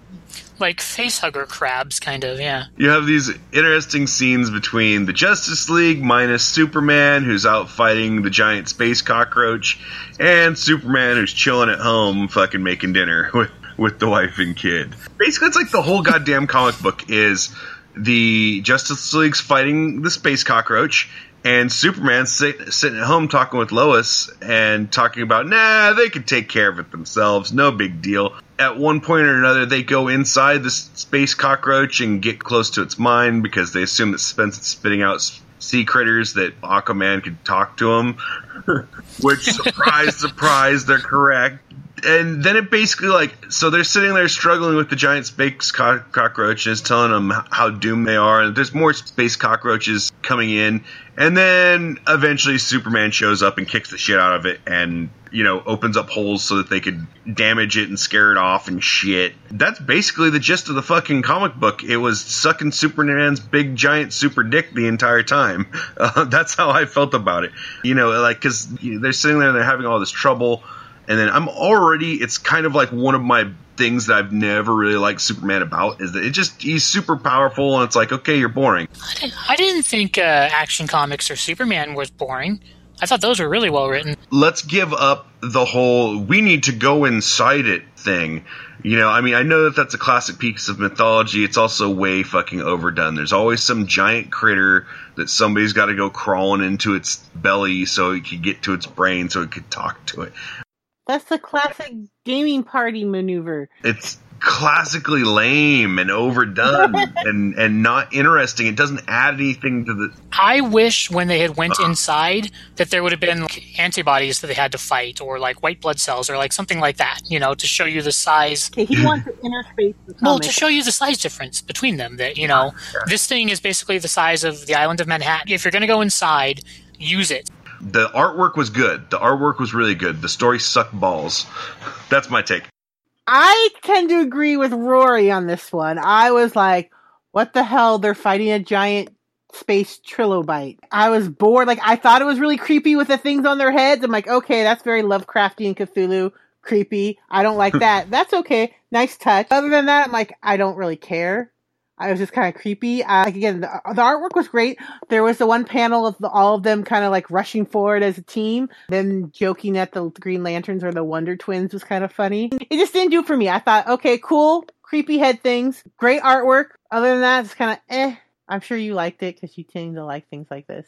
like facehugger crabs, kind of, yeah. you have these interesting scenes between the Justice League minus Superman, who's out fighting the giant space cockroach, and Superman, who's chilling at home, fucking making dinner [LAUGHS] with with the wife and kid. Basically, it's like the whole goddamn comic book is the Justice League's fighting the space cockroach. And Superman sit, sitting at home talking with Lois and talking about, nah, they can take care of it themselves, no big deal. At one point or another, they go inside the space cockroach and get close to its mind because they assume that Spence is spitting out sea critters that Aquaman could talk to him. [LAUGHS] Which, surprise, [LAUGHS] surprise, they're correct. And then it basically like so they're sitting there struggling with the giant space co- cockroach and it's telling them how doomed they are and there's more space cockroaches coming in and then eventually Superman shows up and kicks the shit out of it and you know opens up holes so that they could damage it and scare it off and shit. That's basically the gist of the fucking comic book. It was sucking Superman's big giant super dick the entire time. [LAUGHS] Uh, that's how I felt about it. You know, like because they're sitting there and they're having all this trouble and then I'm already it's kind of like one of my things that I've never really liked Superman about is that it just he's super powerful and it's like okay you're boring. I didn't, I didn't think uh, Action Comics or Superman was boring. I thought those were really well written. Let's give up the whole we need to go inside it thing. You know, I mean, I know that that's a classic piece of mythology. It's also way fucking overdone. There's always some giant critter that somebody's got to go crawling into its belly so it could get to its brain so it could talk to it. That's the classic gaming party maneuver. it's classically lame and overdone [LAUGHS] and and not interesting. It doesn't add anything to the. I wish when they had went uh-huh. inside that there would have been like, antibodies that they had to fight, or like white blood cells, or like something like that. You know, to show you the size. Okay, he wants to interface the Well, to show you the size difference between them. That you know, this thing is basically the size of the island of Manhattan. If you're going to go inside, use it. The artwork was good. The artwork was really good. The story sucked balls. That's my take. I tend to agree with Rory on this one. I was like, what the hell? They're fighting a giant space trilobite. I was bored. Like, I thought it was really creepy with the things on their heads. I'm like, okay, that's very Lovecraftian Cthulhu. Creepy. I don't like [LAUGHS] that. that's okay. Nice touch. Other than that, I'm like, I don't really care. I was just kind of creepy. Uh, like again, the, the artwork was great. There was the one panel of the, all of them kind of like rushing forward as a team, then joking at the Green Lanterns or the Wonder Twins was kind of funny. It just didn't do it for me. I thought, okay, cool, creepy head things, great artwork. Other than that, it's kind of eh. I'm sure you liked it because you tend to like things like this.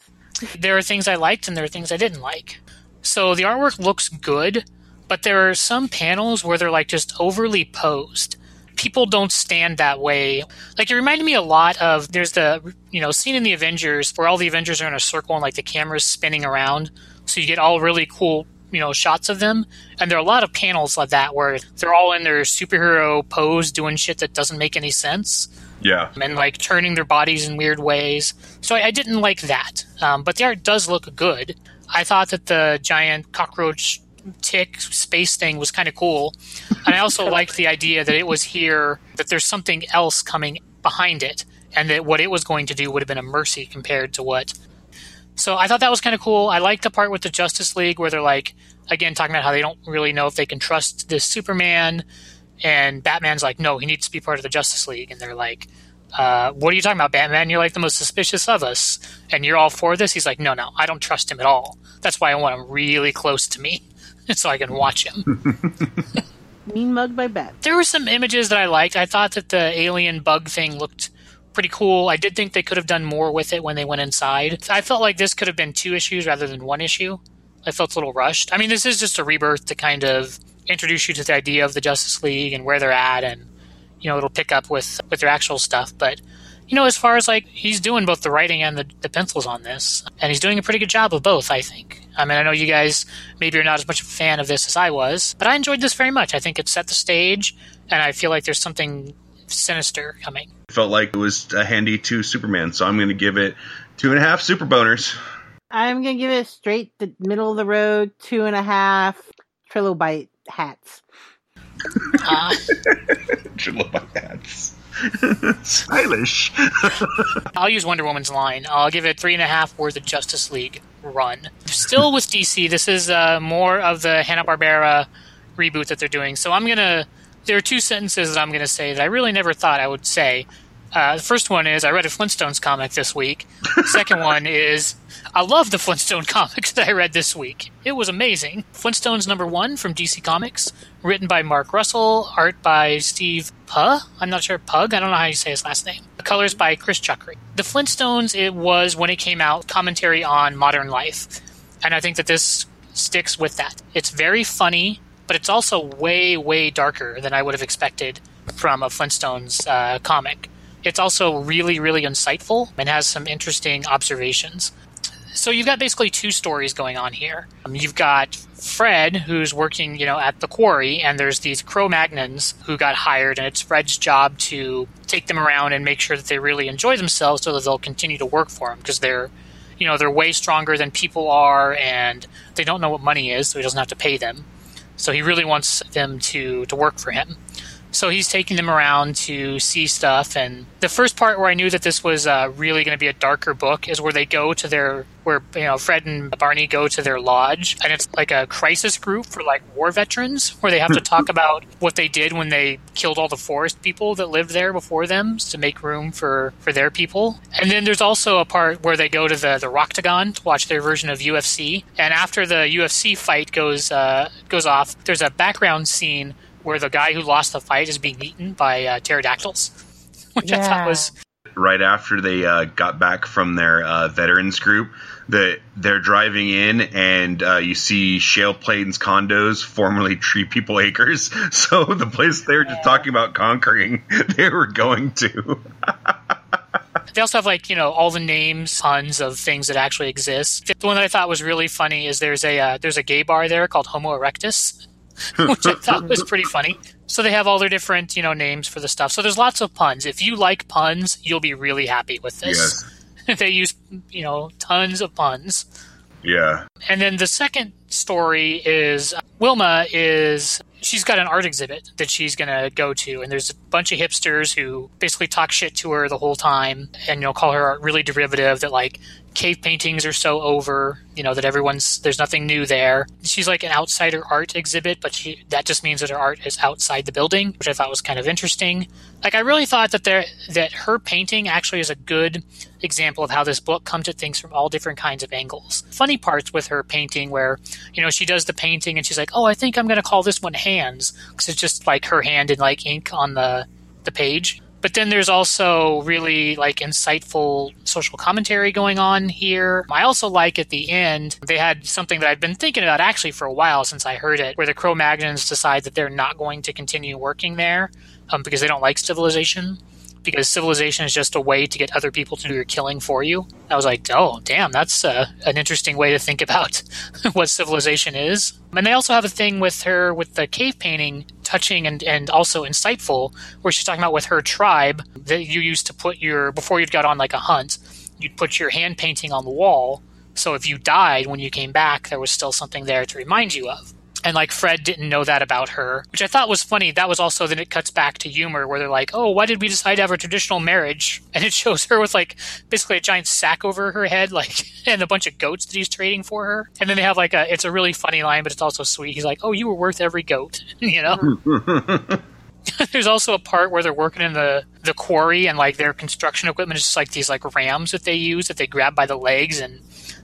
there are things I liked and there are things I didn't like. So the artwork looks good, but there are some panels where they're like just overly posed. People don't stand that way. Like it reminded me a lot of there's the you know scene in the Avengers where all the Avengers are in a circle and like the camera's spinning around, so you get all really cool you know shots of them. And there are a lot of panels like that where they're all in their superhero pose doing shit that doesn't make any sense Yeah. and like turning their bodies in weird ways. So I, I didn't like that. Um, but the art does look good. I thought that the giant cockroach tick space thing was kind of cool. And I also [LAUGHS] liked the idea that it was here, that there's something else coming behind it, and that what it was going to do would have been a mercy compared to what. So I thought that was kind of cool. I liked the part with the Justice League where they're like, again, talking about how they don't really know if they can trust this Superman. And Batman's like, no, he needs to be part of the Justice League. And they're like, uh, what are you talking about, Batman? You're like the most suspicious of us. And you're all for this? He's like, no, no, I don't trust him at all. That's why I want him really close to me [LAUGHS] so I can watch him. [LAUGHS] Mean mug by Bat. there were some images that I liked. I thought that the alien bug thing looked pretty cool. I did think they could have done more with it when they went inside. I felt like this could have been two issues rather than one issue. I felt a little rushed. I mean, this is just a rebirth to kind of introduce you to the idea of the Justice League and where they're at, and you know, it'll pick up with with their actual stuff. But you know, as far as like he's doing both the writing and the, the pencils on this, and he's doing a pretty good job of both. I think. I mean, I know you guys maybe are not as much of a fan of this as I was, but I enjoyed this very much. I think it set the stage, and I feel like there's something sinister coming. Felt like it was a handy to Superman, so I'm going to give it two and a half super boners. I'm gonna give it straight the middle of the road, two and a half trilobite hats. [LAUGHS] Uh, [LAUGHS] Trilobite hats. [LAUGHS] Stylish. [LAUGHS] I'll use Wonder Woman's line. I'll give it three and a half worth of Justice League run. Still with DC, this is uh, more of the Hanna Barbera reboot that they're doing. So I'm gonna. There are two sentences that I'm gonna say that I really never thought I would say. Uh, the first one is I read a Flintstones comic this week. The second [LAUGHS] one is I love the Flintstone [LAUGHS] comics that I read this week. It was amazing. Flintstones number one from DC Comics, written by Mark Russell, art by Steve Puh. I'm not sure Pug. I don't know how you say his last name. Colors by Chris Chuckry. The Flintstones. It was when it came out commentary on modern life, and I think that this sticks with that. It's very funny, but it's also way way darker than I would have expected from a Flintstones uh, comic. It's also really, really insightful and has some interesting observations. So you've got basically two stories going on here. Um, you've got Fred, who's working, you know, at the quarry, and there's these Cro-Magnons who got hired, and it's Fred's job to take them around and make sure that they really enjoy themselves, so that they'll continue to work for him because they're, you know, they're way stronger than people are, and they don't know what money is, so he doesn't have to pay them. So he really wants them to to work for him. So he's taking them around to see stuff. And the first part where I knew that this was uh, really going to be a darker book is where they go to their, where, you know, Fred and Barney go to their lodge. And it's like a crisis group for like war veterans where they have to talk about what they did when they killed all the forest people that lived there before them to make room for, for their people. And then there's also a part where they go to the, the Roctagon to watch their version of UFC. And after the UFC fight goes, uh, goes off, there's a background scene where the guy who lost the fight is being eaten by uh, pterodactyls, [LAUGHS] which I thought was right after they uh, got back from their uh, veterans group that they're driving in and uh, you see Shale Plains condos, formerly Tree People Acres. [LAUGHS] So the place they were just talking about conquering, [LAUGHS] they were going to. They also have like you know all the names, tons of things that actually exist. The one that I thought was really funny is there's a uh, there's a gay bar there called Homo erectus, [LAUGHS] which I thought was pretty funny. So they have all their different you know names for the stuff. So there's lots of puns. If you like puns, you'll be really happy with this. [LAUGHS] they use you know tons of puns. Yeah. And then the second story is uh, Wilma is she's got an art exhibit that she's going to go to and there's a bunch of hipsters who basically talk shit to her the whole time and you know call her art really derivative that like cave paintings are so over you know that everyone's there's nothing new there. She's like an outsider art exhibit but she that just means that her art is outside the building which i thought was kind of interesting. Like i really thought that there that her painting actually is a good example of how this book comes at things from all different kinds of angles. Funny parts with her painting where you know she does the painting and she's like oh i think i'm going to call this one hands because it's just like her hand in like ink on the the page but then there's also really like insightful social commentary going on here. I also like at the end, they had something that I've been thinking about actually for a while since I heard it, where the Cro Magnons decide that they're not going to continue working there um, because they don't like civilization. Because civilization is just a way to get other people to do your killing for you. I was like, oh, damn, that's uh, an interesting way to think about [LAUGHS] what civilization is. And they also have a thing with her with the cave painting touching and, and also insightful, where she's talking about with her tribe that you used to put your, before you'd got on like a hunt, you'd put your hand painting on the wall. So if you died when you came back, there was still something there to remind you of. And like Fred didn't know that about her, which I thought was funny. That was also then it cuts back to humor where they're like, "Oh, why did we decide to have a traditional marriage?" [LAUGHS] And it shows her with like basically a giant sack over her head, like [LAUGHS] and a bunch of goats that he's trading for her. And then they have like a it's a really funny line, but it's also sweet. He's like, "Oh, you were worth every goat," [LAUGHS] you know. There's also a part where they're working in the the quarry and like their construction equipment is just like these like rams that they use that they grab by the legs and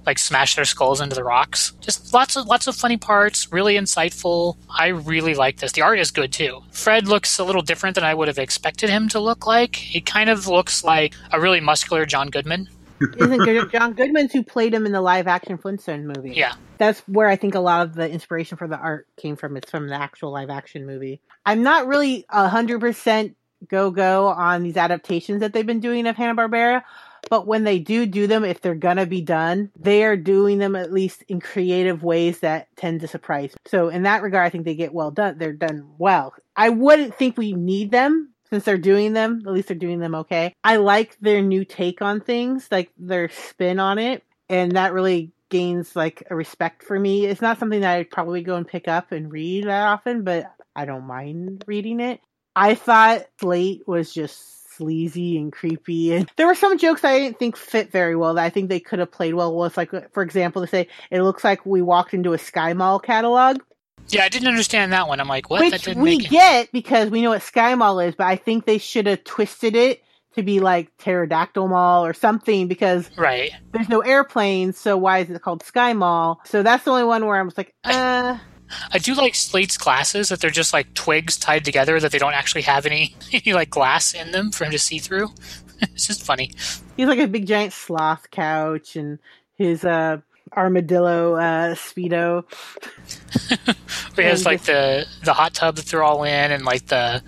like smash their skulls into the rocks. Just lots of lots of funny parts, really insightful. I really like this. The art is good too. Fred looks a little different than I would have expected him to look like. He kind of looks like a really muscular John Goodman. [LAUGHS] Isn't Good- John Goodman who played him in the live action Flintstone movie? Yeah. That's where I think a lot of the inspiration for the art came from. It's from the actual live action movie. I'm not really a hundred percent go go on these adaptations that they've been doing of Hanna Barbera, but when they do do them, if they're gonna be done, they are doing them at least in creative ways that tend to surprise. So in that regard, I think they get well done. They're done well. I wouldn't think we need them since they're doing them, at least they're doing them okay. I like their new take on things, like their spin on it, and that really gains like a respect for me. It's not something that I'd probably go and pick up and read that often, but I don't mind reading it. I thought Slate was just sleazy and creepy and there were some jokes I didn't think fit very well that I think they could have played well with like for example to say it looks like we walked into a Sky Mall catalog. Yeah, I didn't understand that one. I'm like, what? Which we get because we know what Sky Mall is, but I think they should have twisted it to be like Pterodactyl Mall or something because right. there's no airplanes, so why is it called Sky Mall? So that's the only one where I was like, uh. I do like Slate's glasses that they're just like twigs tied together that they don't actually have any, [LAUGHS] any like glass in them for him to see through. [LAUGHS] it's just funny. He's like a big giant sloth couch and his uh armadillo uh speedo. [LAUGHS] he has like the the hot tub that they're all in and like the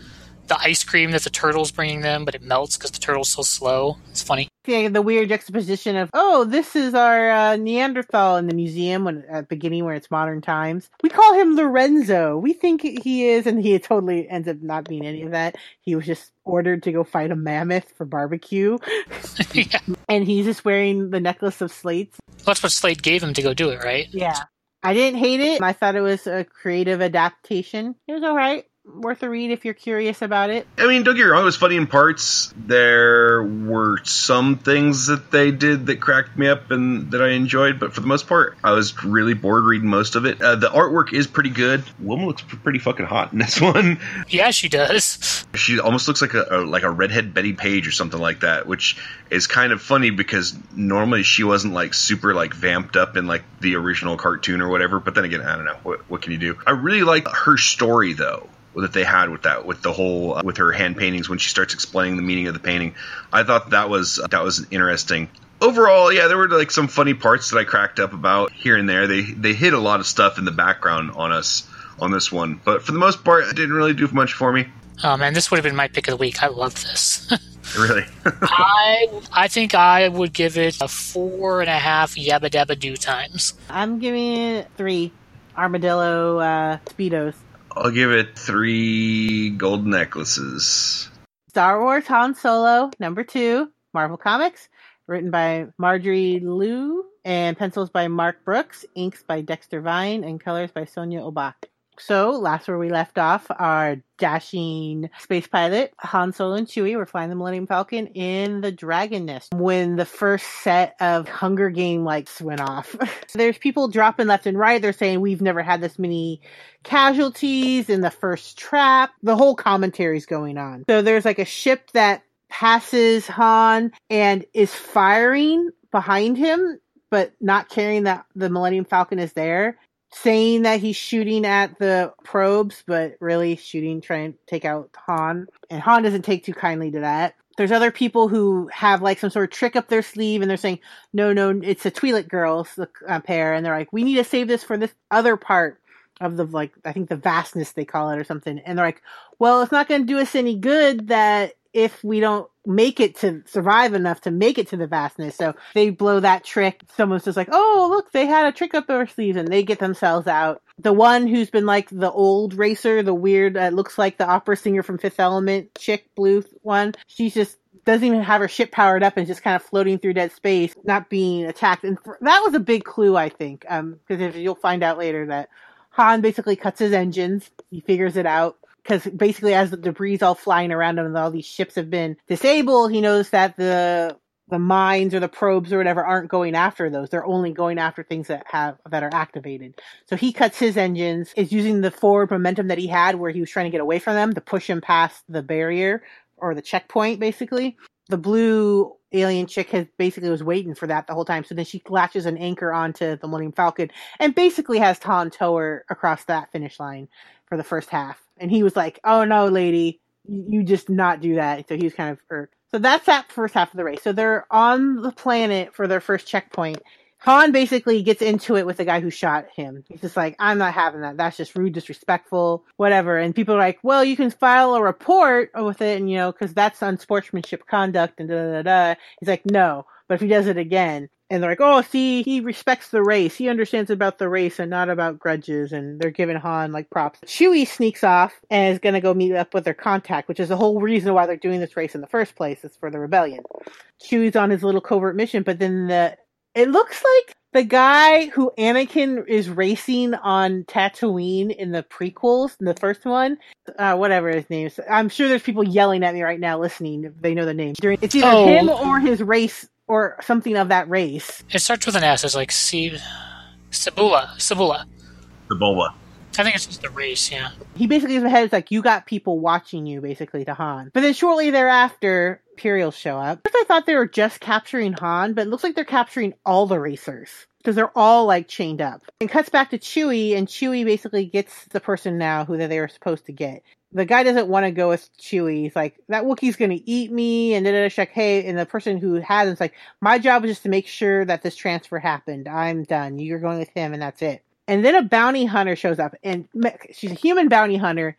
the ice cream that the turtle's bringing them, but it melts because the turtle's so slow. It's funny. Yeah, the weird juxtaposition of oh, this is our uh, Neanderthal in the museum when at the beginning where it's modern times. We call him Lorenzo. We think he is, and he totally ends up not being any of that. He was just ordered to go fight a mammoth for barbecue, [LAUGHS] yeah. and he's just wearing the necklace of slates. That's what Slate gave him to go do it, right? Yeah. I didn't hate it. I thought it was a creative adaptation. It was all right worth a read if you're curious about it. I mean, don't get me wrong, it was funny in parts. There were some things that they did that cracked me up and that I enjoyed, but for the most part, I was really bored reading most of it. Uh, the artwork is pretty good. Woman looks pretty fucking hot in this [LAUGHS] one. Yeah, she does. She almost looks like a, a like a redhead Bettie Page or something like that, which is kind of funny because normally she wasn't like super like vamped up in like the original cartoon or whatever. But then again, I don't know what what can you do. I really like her story though that they had with that with the whole uh, with her hand paintings when she starts explaining the meaning of the painting. I thought that was uh, that was interesting. Overall, yeah, there were like some funny parts that I cracked up about here and there. They they hit a lot of stuff in the background on us on this one, but for the most part, it didn't really do much for me. Oh man, this would have been my pick of the week. I love this. [LAUGHS] really? [LAUGHS] I I think I would give it a four and a half yabba dabba do times. I'm giving it three armadillo uh, speedos. I'll give it three gold necklaces. Star Wars Han Solo, number two, Marvel Comics, written by Marjorie Liu, and pencils by Mark Brooks, inks by Dexter Vine, and colors by Sonia Oback. So, last where we left off, our dashing space pilot, Han Solo and Chewie were flying the Millennium Falcon in the Dragon Nest when the first set of Hunger Game lights went off. [LAUGHS] There's people dropping left and right. They're saying we've never had this many casualties in the first trap. The whole commentary's going on. So there's like a ship that passes Han and is firing behind him but not caring that the Millennium Falcon is there saying that he's shooting at the probes, but really shooting, trying to take out Han. And Han doesn't take too kindly to that. There's other people who have like some sort of trick up their sleeve and they're saying, no, no, it's a Twi'lek girls, the uh, pair. And they're like, we need to save this for this other part of the, like, I think the vastness they call it or something. And they're like, well, it's not going to do us any good that if we don't make it to survive enough to make it to the vastness. So they blow that trick. Someone's just like, oh, look, they had a trick up their sleeves and they get themselves out. The one who's been like the old racer, the weird, uh, looks like the opera singer from Fifth Element, chick, blue one, she's just doesn't even have her ship powered up and just kind of floating through dead space, not being attacked. And that was a big clue, I think, because um, you'll find out later that Han basically cuts his engines, he figures it out because basically as the debris all flying around him and all these ships have been disabled, he knows that the the mines or the probes or whatever aren't going after those. They're only going after things that have that are activated. So he cuts his engines, is using the forward momentum that he had where he was trying to get away from them to push him past the barrier or the checkpoint basically. The blue alien chick has basically was waiting for that the whole time. So then she latches an anchor onto the Millennium Falcon and basically has Han tow her across that finish line for the first half. And he was like, "Oh no, lady, you just not do that." So he was kind of irked. So that's that first half of the race. So they're on the planet for their first checkpoint. Han basically gets into it with the guy who shot him. He's just like, I'm not having that. That's just rude, disrespectful, whatever. And people are like, well, you can file a report with it, and you know, because that's unsportsmanship conduct, and da da da. He's like, no. But if he does it again, And they're like, oh, see, he respects the race. He understands about the race and not about grudges. And they're giving Han like props. Chewie sneaks off and is going to go meet up with their contact, which is the whole reason why they're doing this race in the first place. It's for the rebellion. Chewie's on his little covert mission, but then the it looks like the guy who Anakin is racing on Tatooine in the prequels, in the first one, uh, whatever his name is. I'm sure there's people yelling at me right now listening they know the name. It's either Oh. him or his race or something of that race. It starts with an S. It's like C. Cibula. Cibula. The Bulba. I think it's just the race, yeah. He basically is ahead. It's like you got people watching you, basically to Han. But then shortly thereafter, Imperials show up. First, I thought they were just capturing Han, but it looks like they're capturing all the racers because they're all like chained up. And cuts back to Chewie, and Chewie basically gets the person now who they were supposed to get. The guy doesn't want to go with Chewie. He's like, that Wookiee's gonna eat me, and then it's like, hey, and the person who has it's like, my job was just to make sure that this transfer happened. I'm done. You're going with him, and that's it. And then a bounty hunter shows up, and she's a human bounty hunter,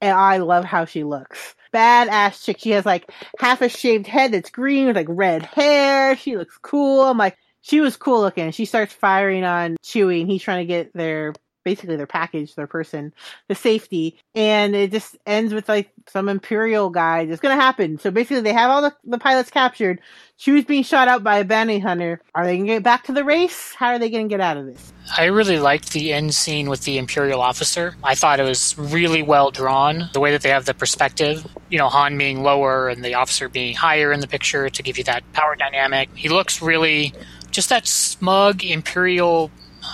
and I love how she looks. Badass chick. She has like half a shaved head that's green with like red hair. She looks cool. I'm like, she was cool looking. She starts firing on Chewie, and he's trying to get their basically their package, their person, the safety, and it just ends with like some Imperial guy. It's gonna happen. So basically, they have all the, the pilots captured. Chewie's being shot out by a bounty hunter. Are they gonna get back to the race? How are they gonna get out of this? I really liked the end scene with the Imperial officer. I thought it was really well drawn. The way that they have the perspective, you know, Han being lower and the officer being higher in the picture to give you that power dynamic. He looks really just that smug Imperial,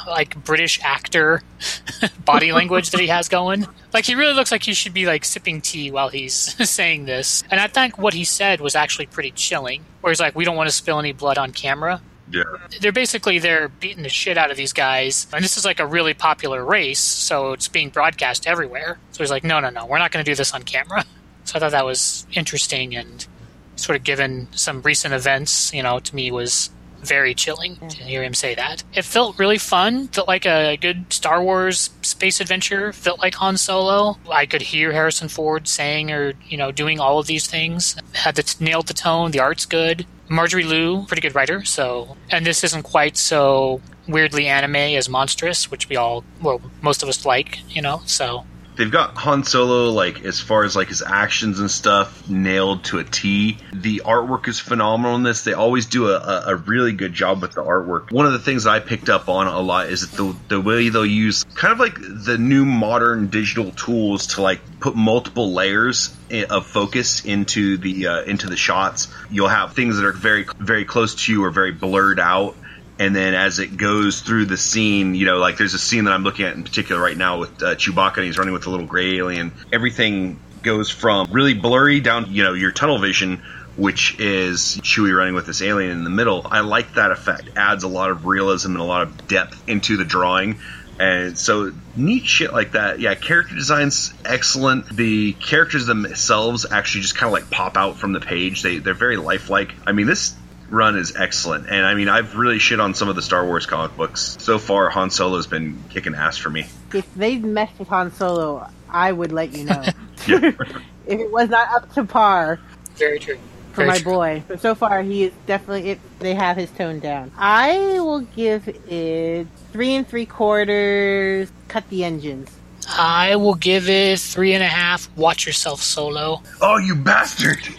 like British actor [LAUGHS] body language that he has going. Like he really looks like he should be like sipping tea while he's [LAUGHS] saying this. And I think what he said was actually pretty chilling. Where he's like, "We don't want to spill any blood on camera." Yeah. they're basically they're beating the shit out of these guys and this is like a really popular race so it's being broadcast everywhere so he's like no no no we're not going to do this on camera so i thought that was interesting and sort of given some recent events you know to me was very chilling to mm-hmm. hear him say that. It felt really fun. Felt like a good star wars space adventure. Felt like han solo. I could hear harrison ford saying or you know doing all of these things. Had the nailed the tone. The art's good. Marjorie Liu, pretty good writer, so. And this isn't quite so weirdly anime as Monstrous, which we all well most of us like, you know. So They've got Han Solo like as far as like his actions and stuff nailed to a T. The artwork is phenomenal in this. They always do a, a, really good job with the artwork. One of the things I picked up on a lot is that the the way they'll use kind of like the new modern digital tools to like put multiple layers of focus into the uh, into the shots. You'll have things that are very very close to you or very blurred out and then as it goes through the scene, you know, like there's a scene that I'm looking at in particular right now with uh, Chewbacca and he's running with the little gray alien. Everything goes from really blurry down, you know, your tunnel vision, which is Chewie running with this alien in the middle. I like that effect. Adds a lot of realism and a lot of depth into the drawing. And so neat shit like that. Yeah, character design's excellent. The characters themselves actually just kind of like pop out from the page. They they're very lifelike. I mean, this run is excellent. And I mean, I've really shit on some of the Star Wars comic books. So far, Han Solo's been kicking ass for me. If they messed with Han Solo, I would let you know. [LAUGHS] [LAUGHS] If it was not up to par very true. for Very my true. boy. But so far, he is definitely. It, they have his tone down. I will give it three and three quarters. Cut the engines. I will give it three and a half. Watch yourself, Solo. oh, you bastard! [LAUGHS]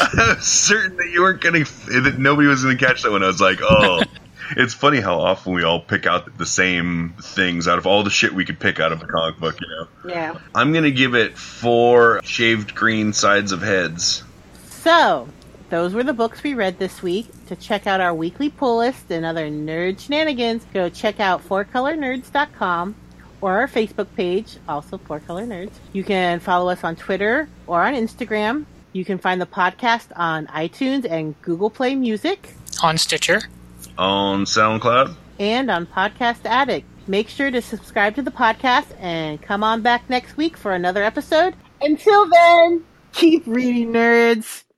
I was [LAUGHS] certain that you weren't gonna, that nobody was gonna catch that one. I was like, oh. [LAUGHS] It's funny how often we all pick out the same things out of all the shit we could pick out of a comic book, you know? Yeah. I'm gonna give it four shaved green sides of heads. So, those were the books we read this week. To check out our weekly pull list and other nerd shenanigans, go check out fourcolornerds.com or our Facebook page, also Four Color Nerds. You can follow us on Twitter or on Instagram. You can find the podcast on iTunes and Google Play Music On Stitcher. On SoundCloud, and on Podcast Addict. Make sure to subscribe to the podcast and come on back next week for another episode. Until then, keep reading, nerds.